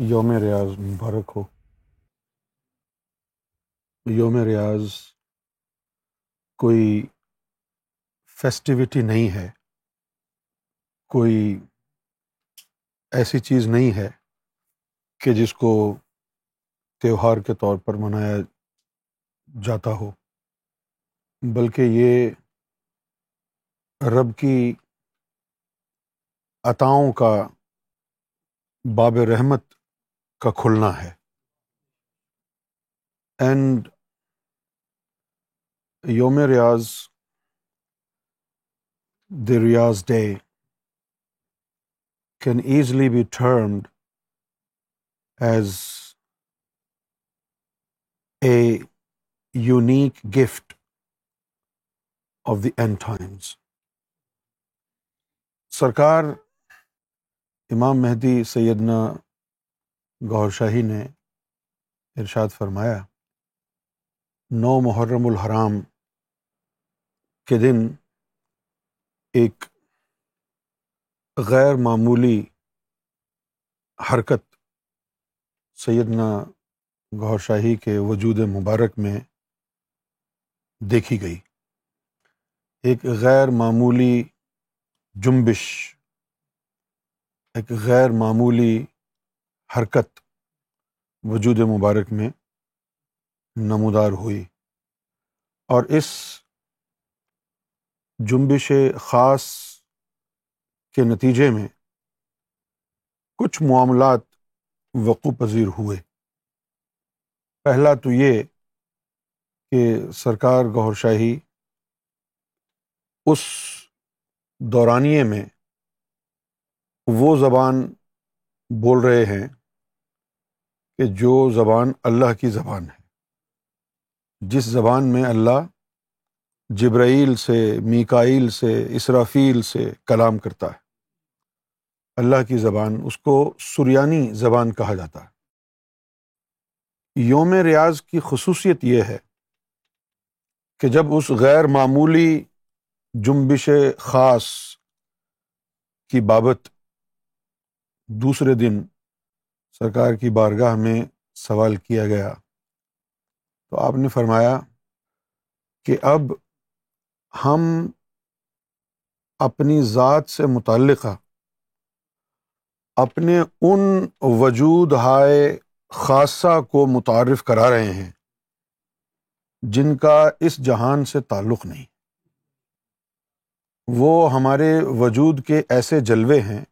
یوم ریاض مبارک ہو۔ یوم ریاض کوئی فیسٹیوٹی نہیں ہے، کوئی ایسی چیز نہیں ہے کہ جس کو تہوار کے طور پر منایا جاتا ہو، بلکہ یہ رب کی عطاؤں کا باب رحمت کا کھلنا ہے۔ اینڈ یوم Riaz the Riaz day can easily be termed as a unique gift of the end times سرکار امام مہدی سیدنا گور شاہی نے ارشاد فرمایا، نو محرم الحرام کے دن ایک غیر معمولی حرکت سیدنا گور شاہی کے وجود مبارک میں دیکھی گئی۔ ایک غیر معمولی جنبش، ایک غیر معمولی حرکت وجود مبارک میں نمودار ہوئی اور اس جنبش خاص کے نتیجے میں کچھ معاملات وقوع پذیر ہوئے۔ پہلا تو یہ کہ سرکار گور شاہی اس دورانیے میں وہ زبان بول رہے ہیں کہ جو زبان اللہ کی زبان ہے۔ جس زبان میں اللہ جبرائیل سے، میکائیل سے، اسرافیل سے کلام کرتا ہے۔ اللہ کی زبان اس کو سریانی زبان کہا جاتا ہے۔ یوم ریاض کی خصوصیت یہ ہے کہ جب اس غیر معمولی جنبش خاص کی بابت دوسرے دن سرکار کی بارگاہ میں سوال کیا گیا۔ تو آپ نے فرمایا کہ اب ہم اپنی ذات سے متعلقہ، اپنے ان وجود ہائے خاصہ کو متعارف کرا رہے ہیں جن کا اس جہان سے تعلق نہیں۔ وہ ہمارے وجود کے ایسے جلوے ہیں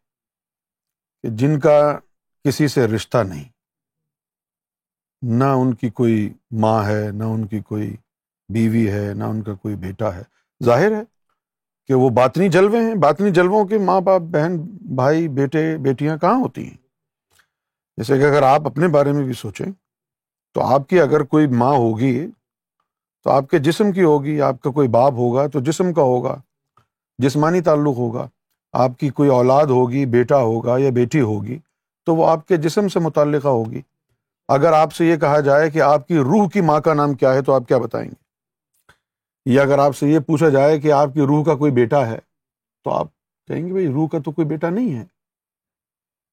کہ جن کا کسی سے رشتہ نہیں۔ نہ ان کی کوئی ماں ہے، نہ ان کی کوئی بیوی ہے، نہ ان کا کوئی بیٹا ہے۔ ظاہر ہے کہ وہ باطنی جلوے ہیں، باطنی جلووں کے ماں باپ، بہن، بھائی، بیٹے، بیٹیاں کہاں ہوتی ہیں؟ جیسے کہ اگر آپ اپنے بارے میں بھی سوچیں، تو آپ کی اگر کوئی ماں ہوگی، تو آپ کے جسم کی ہوگی، آپ کا کوئی باپ ہوگا تو جسم کا ہوگا، جسمانی تعلق ہوگا۔ آپ کی کوئی اولاد ہوگی، بیٹا ہوگا یا بیٹی ہوگی تو وہ آپ کے جسم سے متعلقہ ہوگی۔ اگر آپ سے یہ کہا جائے کہ آپ کی روح کی ماں کا نام کیا ہے تو آپ کیا بتائیں گے؟ یا اگر آپ سے یہ پوچھا جائے کہ آپ کی روح کا کوئی بیٹا ہے تو آپ کہیں گے بھائی روح کا تو کوئی بیٹا نہیں ہے۔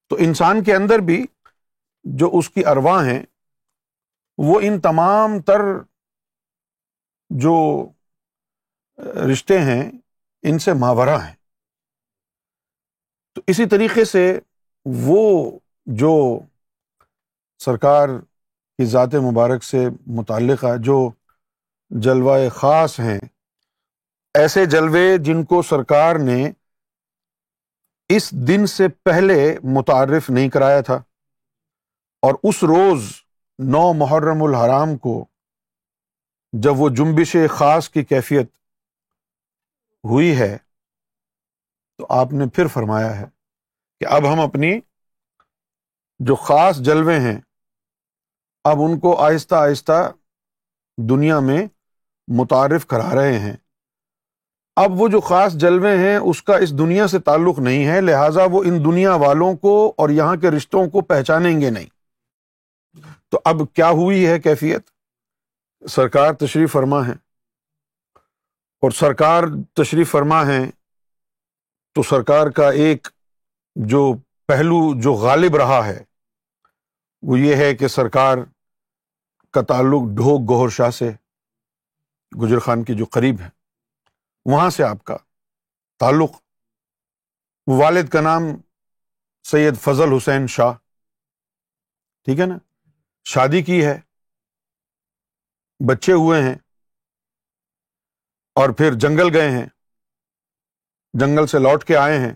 تو انسان کے اندر بھی جو اس کی ارواں ہیں، وہ ان تمام تر جو رشتے ہیں، ان سے ماورہ ہیں۔ تو اسی طریقے سے وہ جو سرکار کی ذات مبارک سے متعلقہ جو جلوہ خاص ہیں، ایسے جلوے جن کو سرکار نے اس دن سے پہلے متعارف نہیں کرایا تھا۔ اور اس روز نو محرم الحرام کو جب وہ جنبش خاص کی کیفیت ہوئی ہے، تو آپ نے پھر فرمایا ہے کہ اب ہم اپنی جو خاص جلوے ہیں، اب ان کو آہستہ آہستہ دنیا میں متعارف کرا رہے ہیں۔ اب وہ جو خاص جلوے ہیں، اس کا اس دنیا سے تعلق نہیں ہے، لہٰذا وہ ان دنیا والوں کو اور یہاں کے رشتوں کو پہچانیں گے نہیں۔ تو اب کیا ہوئی ہے کیفیت؟ سرکار تشریف فرما ہے۔ اور سرکار تشریف فرما ہے تو سرکار کا ایک جو پہلو، جو غالب رہا ہے۔ وہ یہ ہے کہ سرکار کا تعلق ڈھوک گوہر شاہ سے گجر خان کے جو قریب ہے وہاں سے آپ کا تعلق۔ وہ والد کا نام سید فضل حسین شاہ، ٹھیک ہے نا؟ شادی کی ہے، بچے ہوئے ہیں اور پھر جنگل گئے ہیں۔ جنگل سے لوٹ کے آئے ہیں۔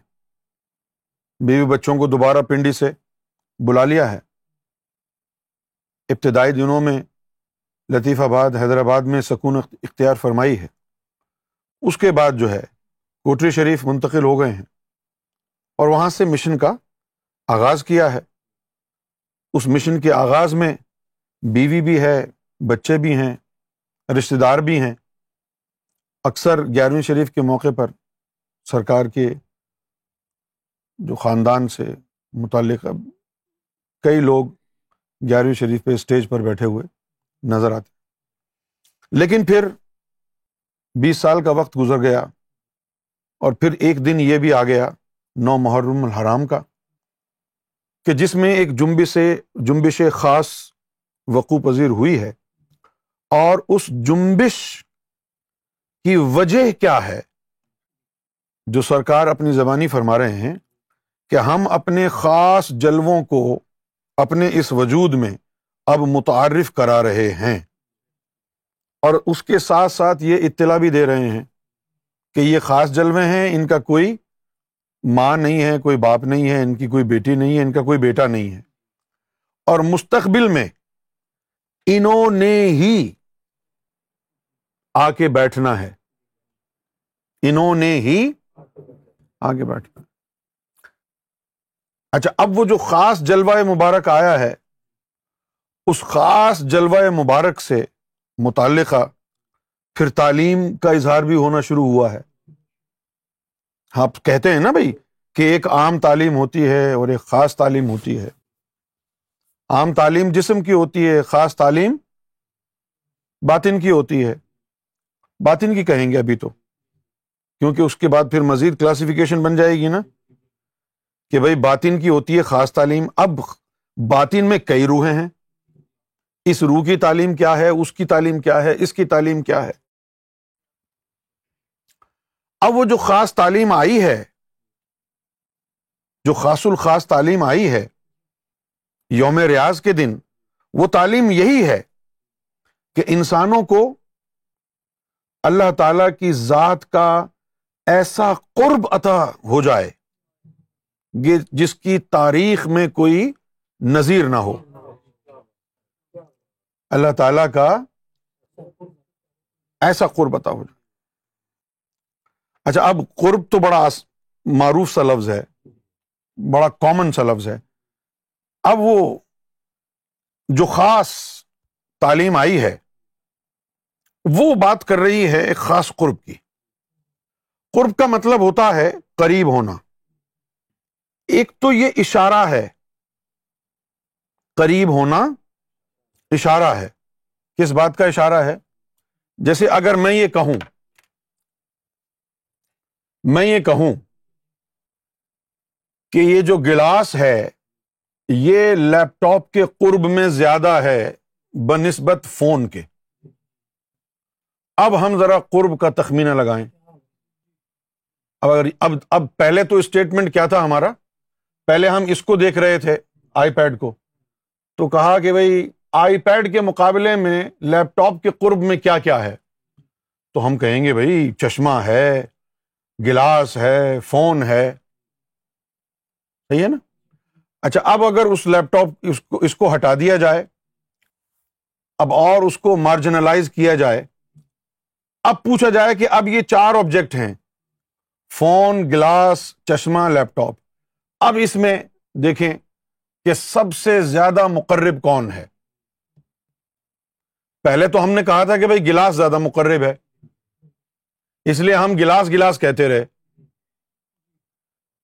بیوی بچوں کو دوبارہ پنڈی سے بلا لیا ہے۔ ابتدائی دنوں میں لطیف آباد، حیدرآباد میں سکون اختیار فرمائی ہے۔ اس کے بعد جو ہے، کوٹری شریف منتقل ہو گئے ہیں۔ اور وہاں سے مشن کا آغاز کیا ہے۔ اس مشن کے آغاز میں بیوی بھی ہے، بچے بھی ہیں رشتے دار بھی ہیں۔ اکثر گیارہویں شریف کے موقع پر سرکار کے جو خاندان سے متعلق کئی لوگ گیارہویں شریف پہ اسٹیج پر بیٹھے ہوئے نظر آتے لیکن پھر بیس سال کا وقت گزر گیا اور پھر ایک دن یہ بھی آ گیا نو محرم الحرام کا کہ جس میں ایک جنبش سے جنبش خاص وقوع پذیر ہوئی ہے اور اس جنبش کی وجہ کیا ہے؟ جو سرکار اپنی زبانی فرما رہے ہیں کہ ہم اپنے خاص جلووں کو اپنے اس وجود میں اب متعارف کرا رہے ہیں۔ اور اس کے ساتھ ساتھ یہ اطلاع بھی دے رہے ہیں کہ یہ خاص جلوے ہیں، ان کا کوئی ماں نہیں ہے، کوئی باپ نہیں ہے، ان کی کوئی بیٹی نہیں ہے، ان کا کوئی بیٹا نہیں ہے۔ اور مستقبل میں انہوں نے ہی آ کے بیٹھنا ہے۔ انہوں نے ہی آگے بیٹھنا۔ اچھا اب وہ جو خاص جلوہ مبارک آیا ہے، اس خاص جلوہ مبارک سے متعلقہ پھر تعلیم کا اظہار بھی ہونا شروع ہوا ہے۔ آپ کہتے ہیں نا بھائی کہ ایک عام تعلیم ہوتی ہے اور ایک خاص تعلیم ہوتی ہے۔ عام تعلیم جسم کی ہوتی ہے، خاص تعلیم باطن کی ہوتی ہے۔ باطن کی کہیں گے ابھی تو؟ کیونکہ اس کے بعد پھر مزید کلاسیفیکیشن بن جائے گی نا۔ کہ بھائی باطن کی ہوتی ہے خاص تعلیم، اب باطن میں کئی روحیں ہیں۔ اس روح کی تعلیم کیا ہے؟ اس کی تعلیم کیا ہے؟ اس کی تعلیم کیا ہے؟ اب وہ جو خاص تعلیم آئی ہے، جو خاص الخاص تعلیم آئی ہے، یوم ریاض کے دن، وہ تعلیم یہی ہے کہ انسانوں کو اللہ تعالی کی ذات کا ایسا قرب عطا ہو جائے۔ جس کی تاریخ میں کوئی نظیر نہ ہو۔ اللہ تعالی کا ایسا قرب عطا ہو جائے۔ اچھا اب قرب تو بڑا معروف سا لفظ ہے، بڑا کامن سا لفظ ہے۔ اب وہ جو خاص تعلیم آئی ہے، وہ بات کر رہی ہے ایک خاص قرب کی۔ قرب کا مطلب ہوتا ہے قریب ہونا۔ ایک تو یہ اشارہ ہے، قریب ہونا اشارہ ہے۔ کس بات کا اشارہ ہے؟ جیسے اگر میں یہ کہوں، میں یہ کہوں کہ یہ جو گلاس ہے، یہ لیپ ٹاپ کے قرب میں زیادہ ہے بنسبت فون کے۔ اب ہم ذرا قرب کا تخمینہ لگائیں۔ اب اگر، اب اب پہلے تو اسٹیٹمنٹ کیا تھا ہمارا؟ پہلے ہم اس کو دیکھ رہے تھے آئی پیڈ کو، تو کہا کہ بھائی آئی پیڈ کے مقابلے میں لیپ ٹاپ کے قرب میں کیا کیا ہے؟ تو ہم کہیں گے بھائی چشمہ ہے، گلاس ہے، فون ہے۔ صحیح ہے نا؟ اچھا اب اگر اس لیپ ٹاپ اس کو اس کو ہٹا دیا جائے، اب اور اس کو مارجنلائز کیا جائے، اب پوچھا جائے کہ اب یہ چار آبجیکٹ ہیں، فون، گلاس، چشمہ، لیپ ٹاپ۔ اب اس میں دیکھیں کہ سب سے زیادہ مقرب کون ہے۔ پہلے تو ہم نے کہا تھا کہ بھائی گلاس زیادہ مقرب ہے۔ اس لیے ہم گلاس گلاس کہتے رہے۔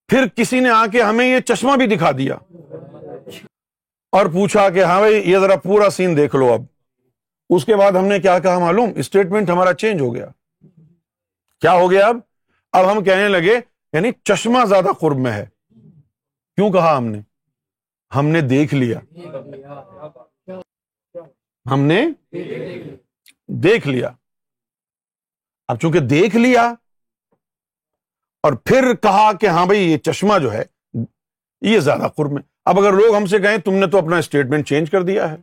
پھر کسی نے آ کے ہمیں یہ چشمہ بھی دکھا دیا۔ اور پوچھا کہ ہاں بھائی یہ ذرا پورا سین دیکھ لو اب۔ اس کے بعد ہم نے کیا کہا معلوم؟ اسٹیٹمنٹ ہمارا چینج ہو گیا۔ کیا ہو گیا اب؟ اب ہم کہنے لگے یعنی چشمہ زیادہ قرب میں ہے۔ کیوں کہا ہم نے؟ ہم نے دیکھ لیا۔ ہم نے دیکھ لیا۔ اب چونکہ دیکھ لیا اور پھر کہا کہ ہاں بھائی، یہ چشمہ جو ہے، یہ زیادہ قرب میں اب اگر لوگ ہم سے کہیں، تم نے تو اپنا اسٹیٹمنٹ چینج کر دیا ہے۔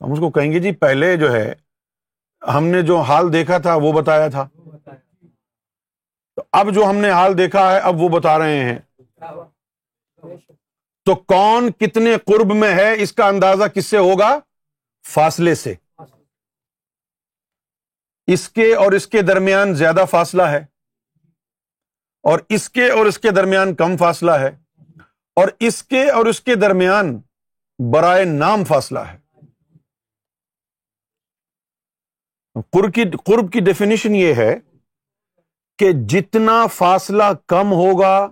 ہم اس کو کہیں گے جی پہلے جو ہے، ہم نے جو حال دیکھا تھا، وہ بتایا تھا۔ تو اب جو ہم نے حال دیکھا ہے، اب وہ بتا رہے ہیں۔ تو کون کتنے قرب میں ہے؟ اس کا اندازہ کس سے ہوگا؟ فاصلے سے۔ اس کے اور اس کے درمیان زیادہ فاصلہ ہے۔ اور اس کے اور اس کے درمیان کم فاصلہ ہے۔ اور اس کے اور اس کے درمیان برائے نام فاصلہ ہے۔ قرب کی قرب کی ڈیفینیشن یہ ہے کہ جتنا فاصلہ کم ہوگا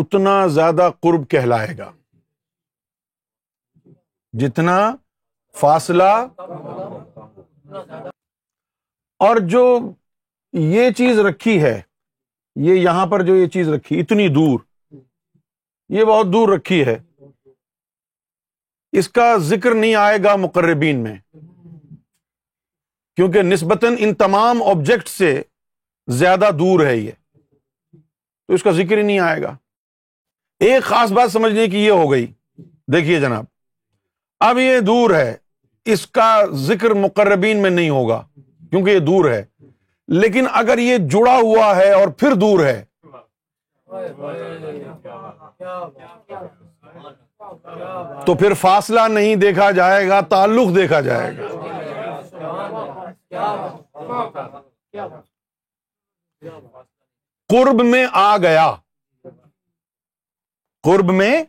اتنا زیادہ قرب کہلائے گا۔ جتنا فاصلہ اور جو یہ چیز رکھی ہے، یہ یہاں پر جو یہ چیز رکھی، اتنی دور، یہ بہت دور رکھی ہے۔ اس کا ذکر نہیں آئے گا مقربین میں، کیونکہ نسبتاً ان تمام آبجیکٹ سے زیادہ دور ہے یہ۔ تو اس کا ذکر ہی نہیں آئے گا۔ ایک خاص بات سمجھنے کی یہ ہو گئی۔ دیکھیے جناب، اب یہ دور ہے، اس کا ذکر مقربین میں نہیں ہوگا، کیونکہ یہ دور ہے۔ لیکن اگر یہ جڑا ہوا ہے اور پھر دور ہے، تو پھر فاصلہ نہیں دیکھا جائے گا، تعلق دیکھا جائے گا۔ قرب میں آ گیا۔ قرب میں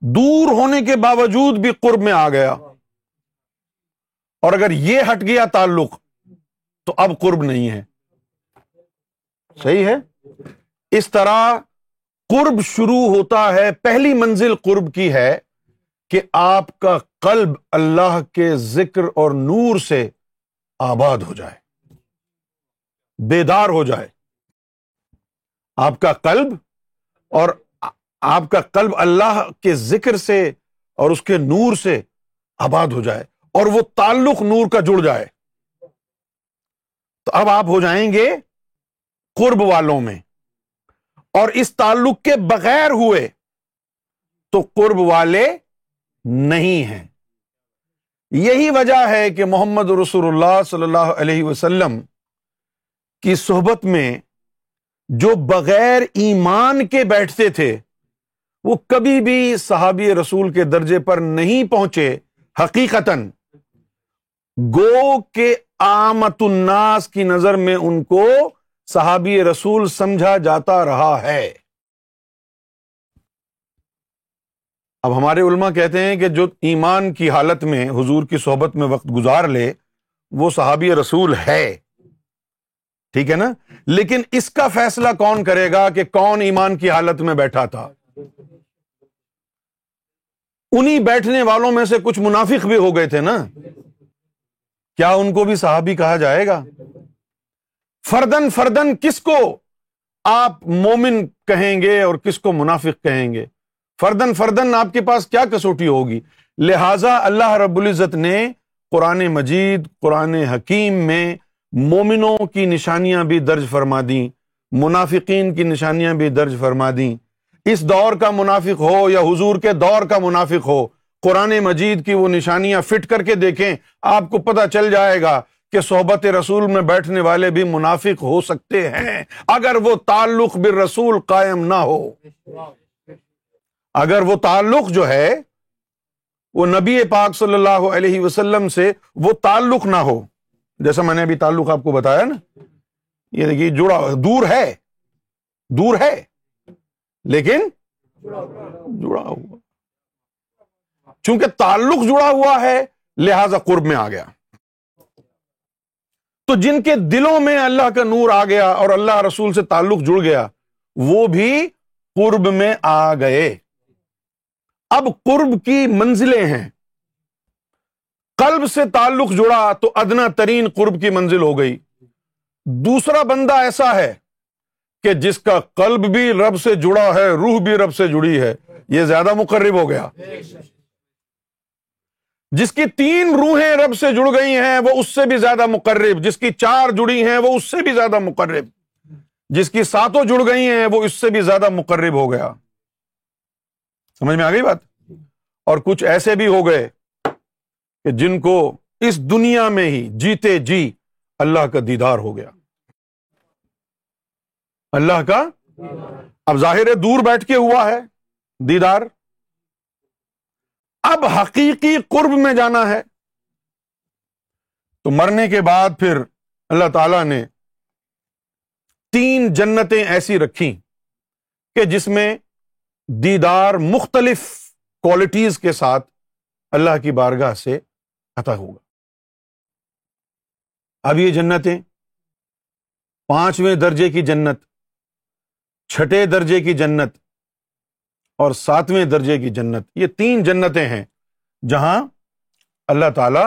دور ہونے کے باوجود بھی قرب میں آ گیا۔ اور اگر یہ ہٹ گیا تعلق، تو اب قرب نہیں ہے۔ صحیح ہے؟ اس طرح قرب شروع ہوتا ہے، پہلی منزل قرب کی ہے کہ آپ کا قلب اللہ کے ذکر اور نور سے آباد ہو جائے، بیدار ہو جائے۔ آپ کا قلب اور آپ کا قلب اللہ کے ذکر سے اور اس کے نور سے آباد ہو جائے اور وہ تعلق نور کا جڑ جائے۔ تو اب آپ ہو جائیں گے قرب والوں میں۔ اور اس تعلق کے بغیر ہوئے تو قرب والے نہیں ہیں۔ یہی وجہ ہے کہ محمد رسول اللہ صلی اللہ علیہ وسلم کی صحبت میں جو بغیر ایمان کے بیٹھتے تھے وہ کبھی بھی صحابی رسول کے درجے پر نہیں پہنچے حقیقت گو کے آمت الناس کی نظر میں ان کو صحابی رسول سمجھا جاتا رہا ہے۔ اب ہمارے علماء کہتے ہیں کہ جو ایمان کی حالت میں حضور کی صحبت میں وقت گزار لے، وہ صحابی رسول ہے۔ ٹھیک ہے نا؟ لیکن اس کا فیصلہ کون کرے گا کہ کون ایمان کی حالت میں بیٹھا تھا؟ انہیں بیٹھنے والوں میں سے کچھ منافق بھی ہو گئے تھے نا؟ کیا ان کو بھی صحابی کہا جائے گا؟ فردن فردن، کس کو آپ مومن کہیں گے اور کس کو منافق کہیں گے؟ فردن فردن، آپ کے پاس کیا کسوٹی ہوگی؟ لہذا اللہ رب العزت نے قرآن مجید، قرآن حکیم میں مومنوں کی نشانیاں بھی درج فرما دیں، منافقین کی نشانیاں بھی درج فرما دیں۔ اس دور کا منافق ہو یا حضور کے دور کا منافق ہو، قرآن مجید کی وہ نشانیاں فٹ کر کے دیکھیں، آپ کو پتا چل جائے گا کہ صحبت رسول میں بیٹھنے والے بھی منافق ہو سکتے ہیں اگر وہ تعلق بر رسول قائم نہ ہو۔ اگر وہ تعلق جو ہے، وہ نبی پاک صلی اللہ علیہ وسلم سے وہ تعلق نہ ہو۔ جیسا میں نے ابھی تعلق آپ کو بتایا نا، یہ دیکھیے جڑا، دور ہے۔ دور ہے۔ لیکن جڑا ہوا۔ چونکہ تعلق جڑا ہوا ہے، لہذا قرب میں آ گیا۔ تو جن کے دلوں میں اللہ کا نور آ گیا اور اللہ رسول سے تعلق جڑ گیا، وہ بھی قرب میں آ گئے۔ اب قرب کی منزلیں ہیں۔ قلب سے تعلق جڑا تو ادنا ترین قرب کی منزل ہو گئی۔ دوسرا بندہ ایسا ہے کہ جس کا قلب بھی رب سے جڑا ہے، روح بھی رب سے جڑی ہے، یہ زیادہ مقرب ہو گیا۔ جس کی تین روحیں رب سے جڑ گئی ہیں، وہ اس سے بھی زیادہ مقرب۔ جس کی چار جڑی ہیں، وہ اس سے بھی زیادہ مقرب۔ جس کی ساتوں جڑ گئی ہیں، وہ اس سے بھی زیادہ مقرب ہو گیا۔ سمجھ میں آ گئی بات؟ اور کچھ ایسے بھی ہو گئے کہ جن کو اس دنیا میں ہی جیتے جی اللہ کا دیدار ہو گیا۔ اللہ کا اب ظاہر دور بیٹھ کے ہوا ہے دیدار۔ اب حقیقی قرب میں جانا ہے۔ تو مرنے کے بعد پھر اللہ تعالی نے تین جنتیں ایسی رکھی کہ جس میں دیدار مختلف کوالٹیز کے ساتھ اللہ کی بارگاہ سے عطا ہوگا۔ اب یہ جنتیں پانچویں درجے کی جنت چھٹے درجے کی جنت اور ساتویں درجے کی جنت، یہ تین جنتیں ہیں جہاں اللہ تعالی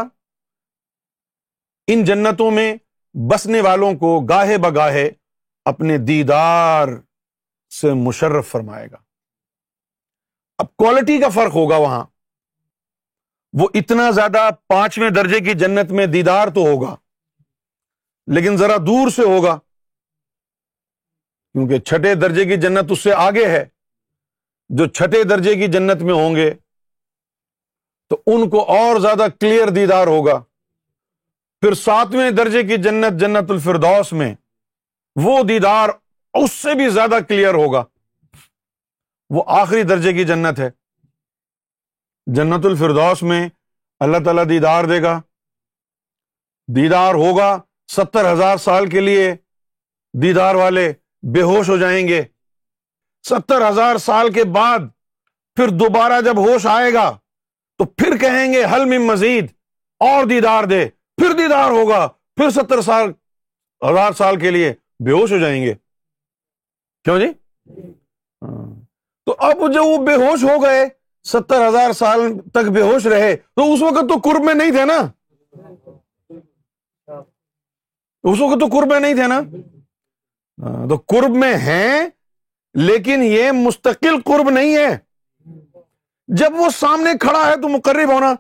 ان جنتوں میں بسنے والوں کو گاہے بگاہے اپنے دیدار سے مشرف فرمائے گا۔ اب کوالٹی کا فرق ہوگا وہاں۔ وہ اتنا زیادہ پانچویں درجے کی جنت میں دیدار تو ہوگا، لیکن ذرا دور سے ہوگا۔ کیونکہ چھٹے درجے کی جنت اس سے آگے ہے۔ جو چھٹے درجے کی جنت میں ہوں گے، تو ان کو اور زیادہ کلیئر دیدار ہوگا۔ پھر ساتویں درجے کی جنت جنت الفردوس میں وہ دیدار اس سے بھی زیادہ کلیئر ہوگا۔ وہ آخری درجے کی جنت ہے۔ جنت الفردوس میں اللہ تعالی دیدار دے گا۔ دیدار ہوگا ستر ہزار سال کے لیے۔ دیدار والے بے ہوش ہو جائیں گے۔ ستر ہزار سال کے بعد پھر دوبارہ جب ہوش آئے گا، تو پھر کہیں گے، حل میں مزید، اور دیدار دے، پھر دیدار ہوگا، پھر ستر سال، ہزار سال کے لیے بے ہوش ہو جائیں گے۔ کیوں جی؟ تو اب جو وہ بے ہوش ہو گئے، ستر ہزار سال تک بے ہوش رہے، تو اس وقت تو قرب میں نہیں تھے نا۔ اس وقت تو قرب میں نہیں تھے نا۔ ہاں، تو قرب میں ہیں، لیکن یہ مستقل قرب نہیں ہے۔ جب وہ سامنے کھڑا ہے تو مقرب ہونا۔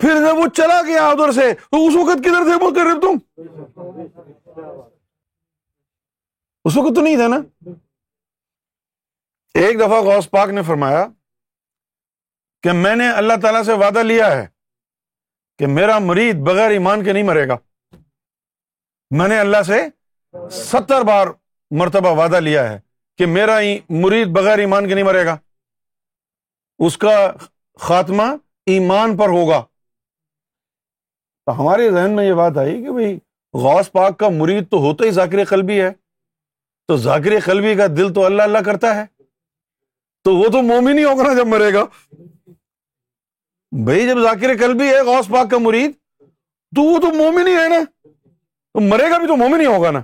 پھر جب وہ چلا گیا ادھر سے، تو اس وقت کدھر تھے مقرب تم؟ اس وقت تو نہیں تھا نا؟ ایک دفعہ غوث پاک نے فرمایا کہ میں نے اللہ تعالی سے وعدہ لیا ہے کہ میرا مرید بغیر ایمان کے نہیں مرے گا۔ میں نے اللہ سے ستر بار مرتبہ وعدہ لیا ہے کہ میرا مرید بغیر ایمان کے نہیں مرے گا۔ اس کا خاتمہ ایمان پر ہوگا۔ تو ہمارے ذہن میں یہ بات آئی کہ بھائی غوث پاک کا مرید تو ہوتا ہی ذاکر قلبی ہے۔ تو ذاکر قلبی کا دل تو اللہ اللہ کرتا ہے۔ تو وہ تو مومن ہی ہوگا نا جب مرے گا۔ بھائی جب ذاکر قلبی ہے، غوث پاک کا مرید، تو وہ تو مومن ہی ہے نا۔ تو مرے گا بھی تو مومن ہی ہوگا نا۔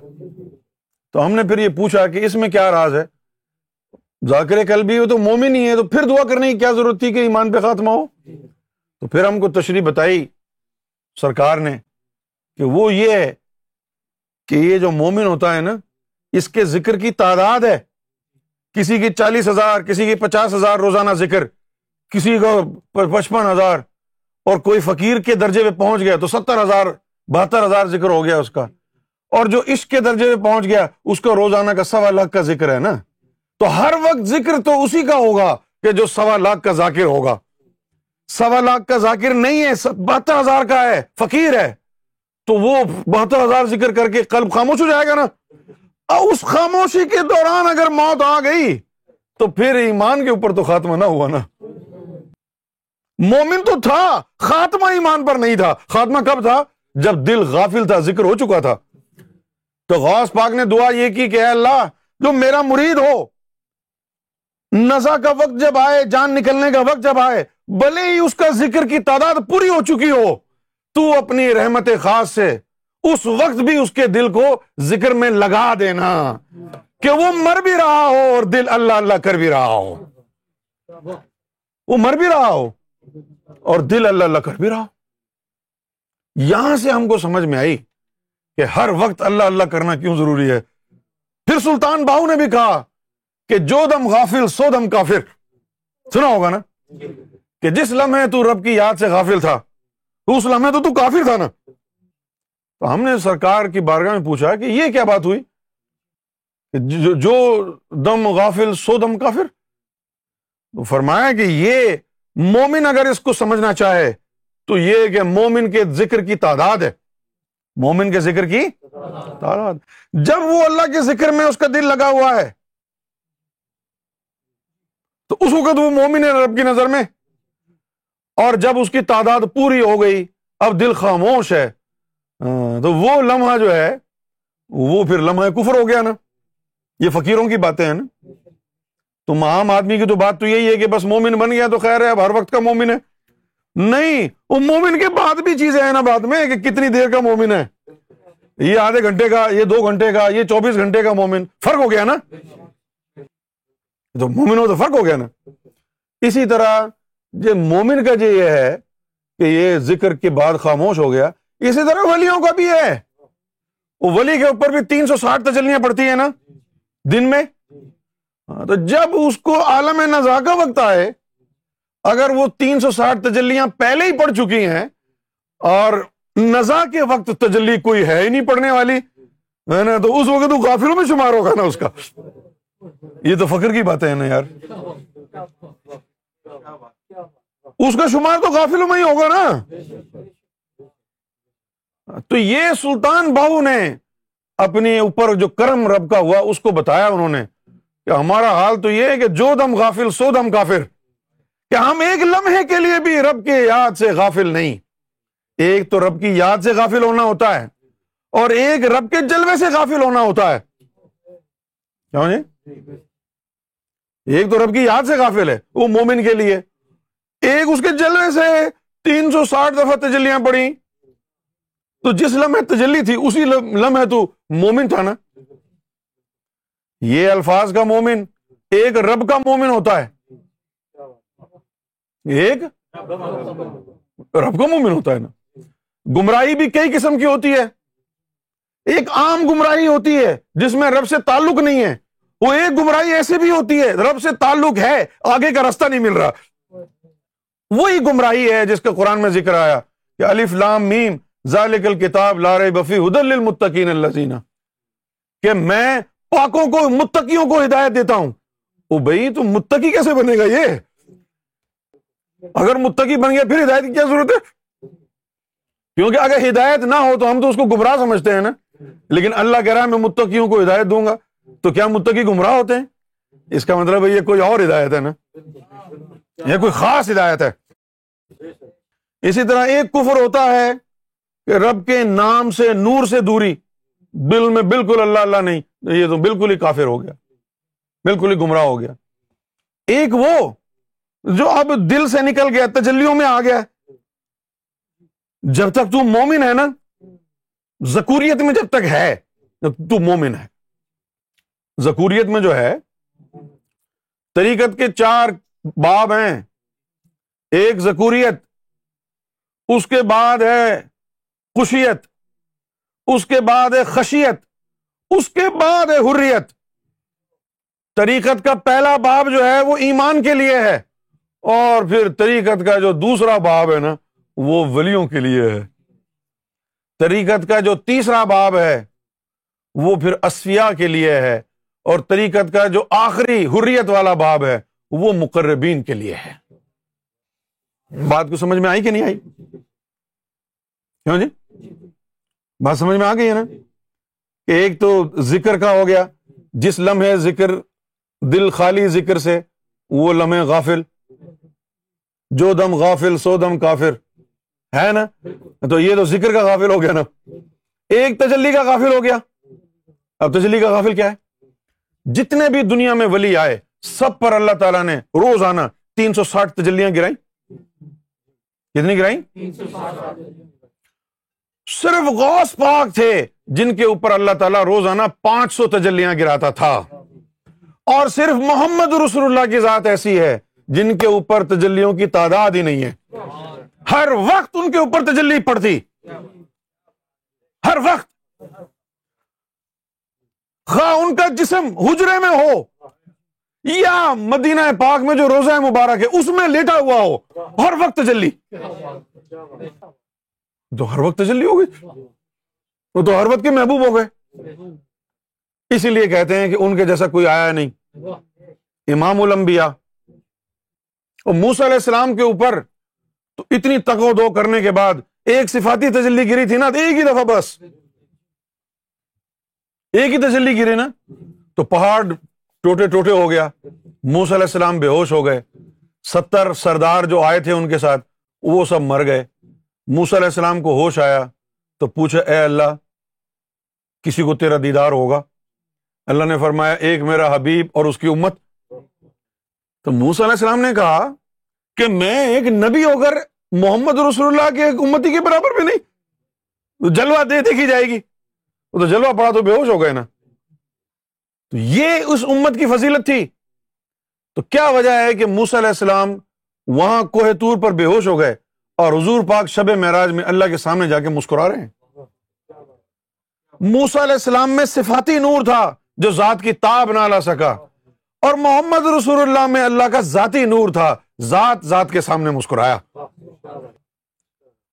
تو ہم نے پھر یہ پوچھا کہ اس میں کیا راز ہے؟ ذاکر کل بھی ہو تو مومن ہی ہے تو پھر دعا کرنے کی کیا ضرورت تھی کہ ایمان پہ خاتمہ ہو؟ تو پھر ہم کو تشریح بتائی سرکار نے کہ وہ یہ ہے کہ یہ جو مومن ہوتا ہے نا، اس کے ذکر کی تعداد ہے۔ کسی کی چالیس ہزار، کسی کی پچاس ہزار روزانہ ذکر، کسی کو پچپن ہزار اور کوئی فقیر کے درجے پہ پہنچ گیا تو ستر ہزار، بہتر ہزار ذکر ہو گیا اس کا۔ اور جو عشق کے درجے پہ پہنچ گیا، اس کا روزانہ کا سوا لاکھ کا ذکر ہے نا؟ تو ہر وقت ذکر تو اسی کا ہوگا کہ جو سوا لاکھ کا ذاکر ہوگا۔ سوا لاکھ کا ذاکر نہیں ہے بہتر ہزار کا ہے، فقیر ہے۔ تو وہ بہتر ہزار ذکر کر کے قلب خاموش ہو جائے گا نا؟ اس خاموشی کے دوران اگر موت آ گئی، تو پھر ایمان کے اوپر تو خاتمہ نہ ہوا نا۔ مومن تو تھا، خاتمہ ایمان پر نہیں تھا۔ خاتمہ کب تھا؟ جب دل غافل تھا، ذکر ہو چکا تھا۔ تو غوث پاک نے دعا یہ کی کہ اے اللہ، جو میرا مرید ہو، نزا کا وقت جب آئے، جان نکلنے کا وقت جب آئے، بھلے ہی اس کا ذکر کی تعداد پوری ہو چکی ہو، تو اپنی رحمت خاص سے اس وقت بھی اس کے دل کو ذکر میں لگا دینا کہ وہ مر بھی رہا ہو اور دل اللہ اللہ کر بھی رہا ہو۔ وہ مر بھی رہا ہو اور دل اللہ اللہ کر بھی رہا ہو۔ یہاں سے ہم کو سمجھ میں آئی کہ ہر وقت اللہ اللہ کرنا کیوں ضروری ہے؟ پھر سلطان باہو نے بھی کہا کہ جو دم غافل سو دم کافر۔ سنا ہوگا نا؟ کہ جس لمحے تو رب کی یاد سے غافل تھا تو اس لمحے تو تو کافر تھا نا۔ تو ہم نے سرکار کی بارگاہ میں پوچھا کہ یہ کیا بات ہوئی؟ جو دم غافل سو دم کافر۔ تو فرمایا کہ یہ مومن اگر اس کو سمجھنا چاہے تو یہ کہ مومن کے ذکر کی تعداد ہے۔ مومن کے ذکر کی تعداد۔ جب وہ اللہ کے ذکر میں اس کا دل لگا ہوا ہے، تو اس وقت وہ مومن ہے رب کی نظر میں۔ اور جب اس کی تعداد پوری ہو گئی، اب دل خاموش ہے۔ تو وہ لمحہ جو ہے، وہ پھر لمحہ کفر ہو گیا نا۔ یہ فقیروں کی باتیں ہیں نا۔ تو عام آدمی کی تو بات تو یہی ہے کہ بس مومن بن گیا تو خیر ہے، اب ہر وقت کا مومن ہے۔ نہیں، وہ مومن کے بعد بھی چیزیں ہیں نا بعد میں کہ کتنی دیر کا مومن ہے۔ یہ آدھے گھنٹے کا، یہ دو گھنٹے کا، یہ چوبیس گھنٹے کا مومن، فرق ہو گیا نا۔ تو مومن ہو تو فرق ہو گیا نا۔ اسی طرح جو مومن کا جو یہ ہے کہ یہ ذکر کے بعد خاموش ہو گیا، اسی طرح ولیوں کا بھی ہے۔ وہ ولی کے اوپر بھی تین سو ساٹھ تجلیاں پڑتی ہیں نا، دن میں۔ ہاں، تو جب اس کو عالم نزا کا وقت آئے اگر وہ تین سو ساٹھ تجلیاں پہلے ہی پڑ چکی ہیں اور نزا کے وقت تجلی کوئی ہے ہی نہیں پڑھنے والی، ہے نا؟ تو اس وقت وہ غافلوں میں شمار ہوگا نا اس کا۔ یہ تو فخر کی باتیں ہیں نا یار۔ اس کا شمار تو غافلوں میں ہی ہوگا نا۔ تو یہ سلطان باہو نے اپنے اوپر جو کرم رب کا ہوا، اس کو بتایا انہوں نے کہ ہمارا حال تو یہ ہے کہ جو دم غافل، سو دم کافر۔ کہ ہم ایک لمحے کے لیے بھی رب کے یاد سے غافل نہیں۔ ایک تو رب کی یاد سے غافل ہونا ہوتا ہے اور ایک رب کے جلوے سے غافل ہونا ہوتا ہے۔ کیوں جی؟ ایک تو رب کی یاد سے غافل ہے وہ مومن کے لیے۔ ایک اس کے جلوے سے تین سو ساٹھ دفعہ تجلیاں پڑی تو جس لمحے تجلی تھی اسی لمحے تو مومن تھا نا۔ یہ الفاظ کا مومن، ایک رب کا مومن ہوتا ہے۔ ایک؟ رب کا مومن ہوتا ہے نا۔ گمراہی بھی کئی قسم کی ہوتی ہے۔ ایک عام گمراہی ہوتی ہے جس میں رب سے تعلق نہیں ہے۔ وہ ایک گمراہی ایسی بھی ہوتی ہے، رب سے تعلق ہے، آگے کا راستہ نہیں مل رہا۔ وہی گمراہی ہے جس کا قرآن میں ذکر آیا کہ الف لام میم، ذالک الکتاب لار بفی حد المتقین اللہ کہ میں پاکوں کو، متقیوں کو ہدایت دیتا ہوں۔ وہ بھائی، تو متقی کیسے بنے گا یہ؟ اگر متقی بن گیا، پھر ہدایت کی کیا ضرورت ہے؟ کیونکہ اگر ہدایت نہ ہو تو ہم تو اس کو گمراہ سمجھتے ہیں نا۔ لیکن اللہ کہہ رہا ہے، میں متقیوں کو ہدایت دوں گا۔ تو کیا متقی گمراہ ہوتے ہیں؟ اس کا مطلب ہے، یہ کوئی اور ہدایت ہے نا۔ یہ کوئی خاص ہدایت ہے۔ اسی طرح ایک کفر ہوتا ہے کہ رب کے نام سے نور سے دوری۔ بل میں بالکل اللہ اللہ نہیں۔ یہ تو بالکل ہی کافر ہو گیا۔ بالکل ہی گمراہ ہو گیا۔ ایک وہ جو اب دل سے نکل گیا، تجلیوں میں آ گیا۔ جب تک تو مومن ہے نا، زکوریت میں جب تک ہے تو مومن ہے۔ زکوریت میں جو ہے، طریقت کے چار باب ہیں۔ ایک زکوریت، اس کے بعد ہے خوشیت، اس کے بعد ہے خشیت، اس کے بعد ہے حریت۔ طریقت کا پہلا باب جو ہے، وہ ایمان کے لیے ہے۔ اور پھر طریقت کا جو دوسرا باب ہے نا، وہ ولیوں کے لیے ہے۔ طریقت کا جو تیسرا باب ہے، وہ پھر اسفیا کے لیے ہے۔ اور طریقت کا جو آخری حریت والا باب ہے، وہ مقربین کے لیے ہے۔ بات کو سمجھ میں آئی کہ نہیں آئی؟ کیوں جی؟ بات سمجھ میں آ گئی ہے نا؟ کہ ایک تو ذکر کا ہو گیا، جس لمحے ذکر، دل خالی ذکر سے، وہ لمحے غافل۔ جو دم غافل، سو دم کافر۔ ہے نا؟ تو یہ تو ذکر کا غافل ہو گیا نا۔ ایک تجلی کا غافل ہو گیا۔ اب تجلی کا غافل کیا ہے؟ جتنے بھی دنیا میں ولی آئے، سب پر اللہ تعالیٰ نے روز آنا تین سو ساٹھ تجلیاں گرائی کتنی گرائی صرف غوث پاک تھے جن کے اوپر اللہ تعالیٰ روزانہ پانچ سو تجلیاں گراتا تھا۔ اور صرف محمد رسول اللہ کی ذات ایسی ہے جن کے اوپر تجلیوں کی تعداد ہی نہیں ہے۔ ہر وقت ان کے اوپر تجلی پڑتی۔ ہر وقت۔ خواہ ان کا جسم حجرے میں ہو یا مدینہ پاک میں جو روزہ مبارک ہے، اس میں لیٹا ہوا ہو، ہر وقت تجلی۔ تو ہر وقت تجلی ہو گئی۔ وہ تو ہر وقت کے محبوب ہو گئے۔ اسی لیے کہتے ہیں کہ ان کے جیسا کوئی آیا نہیں۔ امام الانبیاء اور موسا علیہ السلام کے اوپر تو اتنی تقو دو کرنے کے بعد ایک صفاتی تجلی گری تھی نا ایک ہی دفعہ بس۔ ایک ہی تجلی گری نا۔ تو پہاڑ ٹوٹے ٹوٹے ہو گیا۔ موس علیہ السلام بے ہوش ہو گئے۔ ستر سردار جو آئے تھے ان کے ساتھ، وہ سب مر گئے۔ موس علیہ السلام کو ہوش آیا۔ تو پوچھا، اے اللہ، کسی کو تیرا دیدار ہوگا؟ اللہ نے فرمایا، ایک میرا حبیب اور اس کی امت تو موس علیہ السلام نے کہا کہ میں ایک نبی ہو کر محمد رسول اللہ کے امتی کے برابر بھی نہیں۔ جلوا دے دیکھی جائے گی۔ وہ تو جلوا پڑا تو بے ہوش ہو گئے نا۔ تو یہ اس امت کی فضیلت تھی۔ تو کیا وجہ ہے کہ موس علیہ السلام وہاں کوہ طور پر بے ہوش ہو گئے اور حضور پاک شب معراج میں اللہ کے سامنے جا کے مسکرا رہے ہیں؟ موسا علیہ السلام میں صفاتی نور تھا جو ذات کی تاب نہ لا سکا۔ اور محمد رسول اللہ میں اللہ کا ذاتی نور تھا، ذات ذات کے سامنے مسکرایا۔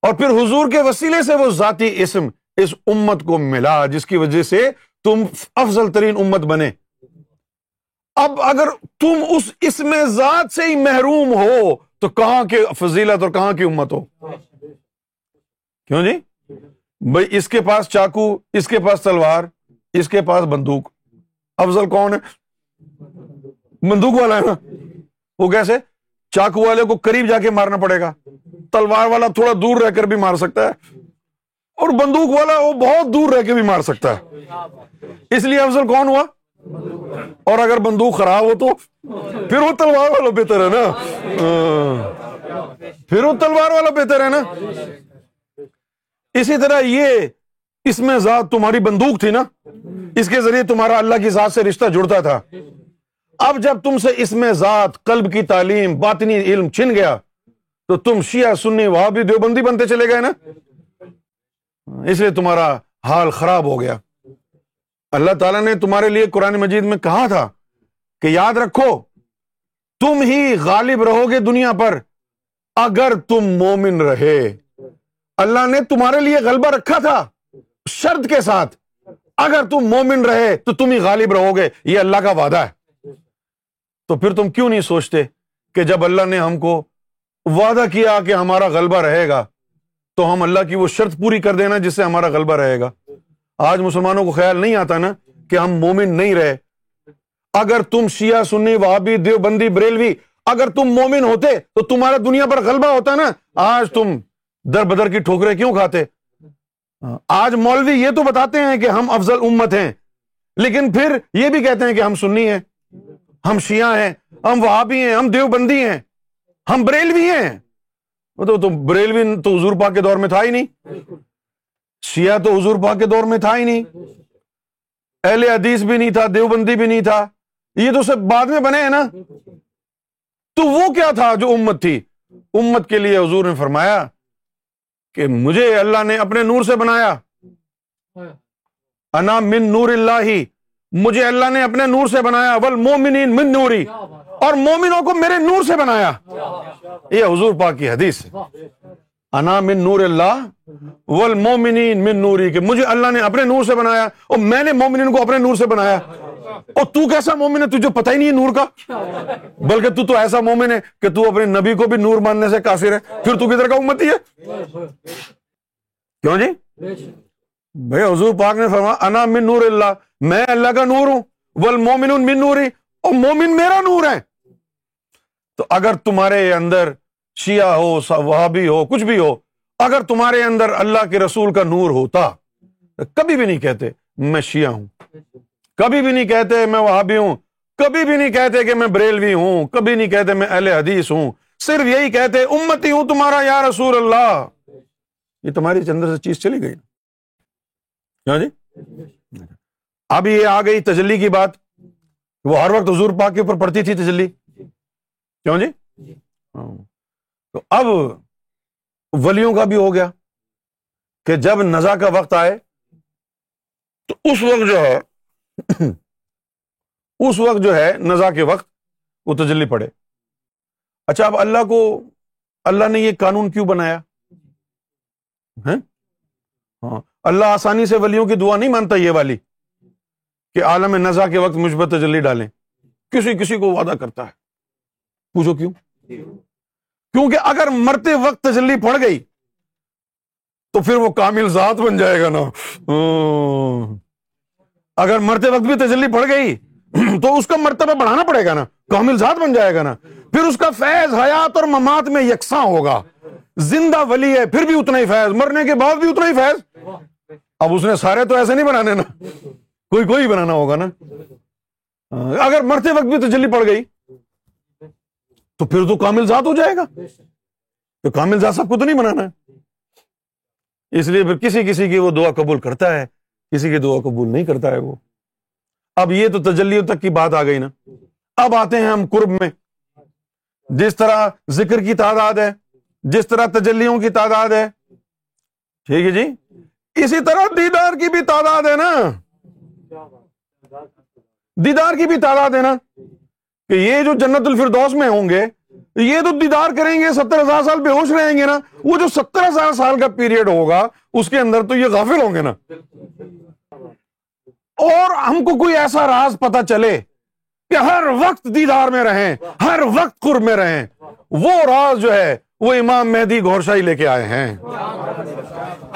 اور پھر حضور کے وسیلے سے وہ ذاتی اسم اس امت کو ملا، جس کی وجہ سے تم افضل ترین امت بنے۔ اب اگر تم اس اسم ذات سے ہی محروم ہو، تو کہاں کے فضیلت اور کہاں کی امت ہو؟ کیوں جی؟ بھائی اس کے پاس چاقو، اس کے پاس تلوار، اس کے پاس بندوق۔ افضل کون ہے؟ بندوق والا ہے نا۔ وہ کیسے؟ چاقو والے کو قریب جا کے مارنا پڑے گا۔ تلوار والا تھوڑا دور رہ کر بھی مار سکتا ہے۔ اور بندوق والا وہ بہت دور رہ کے بھی مار سکتا ہے۔ اس لیے افضل کون ہوا؟ اور اگر بندوق خراب ہو تو؟ پھر وہ تلوار والا بہتر ہے نا۔ ہاں۔ پھر وہ تلوار والا بہتر ہے نا۔ اسی طرح یہ اس میں ذات تمہاری بندوق تھی نا۔ اس کے ذریعے تمہارا اللہ کی ذات سے رشتہ جڑتا تھا۔ اب جب تم سے اس میں ذات، قلب کی تعلیم، باطنی علم چھن گیا، تو تم شیعہ، سنی وہاں بھی دیوبندی بنتے چلے گئے نا؟ اس لیے تمہارا حال خراب ہو گیا۔ اللہ تعالیٰ نے تمہارے لیے قرآن مجید میں کہا تھا کہ یاد رکھو، تم ہی غالب رہو گے دنیا پر اگر تم مومن رہے۔ اللہ نے تمہارے لیے غلبہ رکھا تھا شرط کے ساتھ۔ اگر تم مومن رہے تو تم ہی غالب رہو گے۔ یہ اللہ کا وعدہ ہے۔ تو پھر تم کیوں نہیں سوچتے کہ جب اللہ نے ہم کو وعدہ کیا کہ ہمارا غلبہ رہے گا، تو ہم اللہ کی وہ شرط پوری کر دینا جس سے ہمارا غلبہ رہے گا؟ آج مسلمانوں کو خیال نہیں آتا نا کہ ہم مومن نہیں رہے۔ اگر تم شیعہ، سنی، وہابی دیو بندی بریلوی، اگر تم مومن ہوتے تو تمہارا دنیا پر غلبہ ہوتا نا۔ آج تم در بدر کی ٹھوکرے کیوں کھاتے؟ آج مولوی یہ تو بتاتے ہیں کہ ہم افضل امت ہیں، لیکن پھر یہ بھی کہتے ہیں کہ ہم سنی ہیں۔ ہم شیعہ ہیں ہم وہابی ہیں ہم دیوبندی ہیں ہم بریلوی ہیں۔ تو, تو بریلوی تو حضور پاک کے دور میں تھا ہی نہیں۔ شیعہ تو حضور پاک کے دور میں تھا ہی نہیں۔ اہل حدیث بھی نہیں تھا دیوبندی بھی نہیں تھا۔ یہ تو سب بعد میں بنے ہیں نا۔ تو وہ کیا تھا جو امت تھی؟ امت کے لیے حضور نے فرمایا کہ مجھے اللہ نے اپنے نور سے بنایا۔ انا من نور اللہ ہی مجھے اللہ نے اپنے نور سے بنایا ول مومنین من نوری۔ اور مومنوں کو میرے نور سے بنایا۔ یہ حضور پاک کی حدیث انا من نور اللہ ول من نوری، کہ مجھے اللہ نے اپنے نور سے بنایا اور میں نے مومنین کو اپنے نور سے بنایا۔ اور تو کیسا مومن ہے؟ تجھے پتہ ہی نہیں ہے نور کا۔ بلکہ تو تو ایسا مومن ہے کہ تو اپنے نبی کو بھی نور ماننے سے کافر ہے۔ پھر تو کدھر کا امتی ہے؟ کیوں جی؟ بھائی حضور پاک نے فرما انا من نور اللہ، میں اللہ کا نور ہوں ول مومن من نوری اور مومن میرا نور ہے تو اگر تمہارے اندر شیعہ ہو، وہابی ہو، کچھ بھی ہو، اگر تمہارے اندر اللہ کے رسول کا نور ہوتا، کبھی بھی نہیں کہتے، میں شیعہ ہوں۔ کبھی بھی نہیں کہتے، میں وہاں بھی ہوں۔ کبھی بھی نہیں کہتے کہ میں بریلوی ہوں۔ کبھی نہیں کہتے میں اہل حدیث ہوں۔ صرف یہی کہتے، امتی ہوں تمہارا یا رسول اللہ۔ یہ تمہاری اندر سے چیز چلی گئی۔ ہاں جی؟ اب یہ آ گئی تجلی کی بات۔ وہ ہر وقت حضور پاک کے اوپر پڑتی تھی تجلی۔ کیوں جی؟ ہاں۔ تو اب ولیوں کا بھی ہو گیا کہ جب نزا کا وقت آئے، تو اس وقت جو ہے، اس وقت جو ہے نزا کے وقت وہ تجلی پڑے اچھا اب اللہ کو، اللہ نے یہ قانون کیوں بنایا؟ ہاں۔, ہاں۔ اللہ آسانی سے ولیوں کی دعا نہیں مانتا یہ والی کہ عالم نزا کے وقت مجھ پر تجلی ڈالیں۔ کسی کسی کو وعدہ کرتا ہے۔ پوچھو کیوں؟ کیونکہ اگر مرتے وقت تجلی پڑ گئی تو پھر وہ کامل ذات بن جائے گا نا۔ اگر مرتے وقت بھی تجلی پڑ گئی تو اس کا مرتبہ بڑھانا پڑے گا نا۔ کامل ذات بن جائے گا نا۔ پھر اس کا فیض، حیات اور ممات میں یکساں ہوگا۔ زندہ ولی ہے، پھر بھی اتنا ہی فیض۔ مرنے کے بعد بھی اتنا ہی فیض۔ اب اس نے سارے تو ایسے نہیں بنانے نا۔ کوئی کوئی بنانا ہوگا نا۔ ہاں، اگر مرتے وقت بھی تجلی پڑ گئی، تو پھر تو کامل ذات ہو جائے گا۔ تو کامل ذات سب کو تو نہیں بنانا۔ اس لیے پھر کسی کسی کی وہ دعا قبول کرتا ہے، کسی کی دعا قبول نہیں کرتا ہے وہ۔ اب یہ تو تجلیوں تک کی بات آ گئی نا۔ اب آتے ہیں ہم قرب میں۔ جس طرح ذکر کی تعداد ہے، جس طرح تجلیوں کی تعداد ہے۔ ٹھیک ہے جی؟ اسی طرح دیدار کی بھی تعداد ہے نا۔ دیدار کی بھی تعداد ہے نا۔ کہ یہ جو جنت الفردوس میں ہوں گے، یہ تو دیدار کریں گے، ستر ہزار سال بے ہوش رہیں گے نا۔ وہ جو ستر ہزار سال کا پیریڈ ہوگا، اس کے اندر تو یہ غافل ہوں گے نا۔ اور ہم کو کوئی ایسا راز پتا چلے کہ ہر وقت دیدار میں رہیں، ہر وقت قرب میں رہیں۔ وہ راز جو ہے، وہ امام مہدی گورشائی لے کے آئے ہیں۔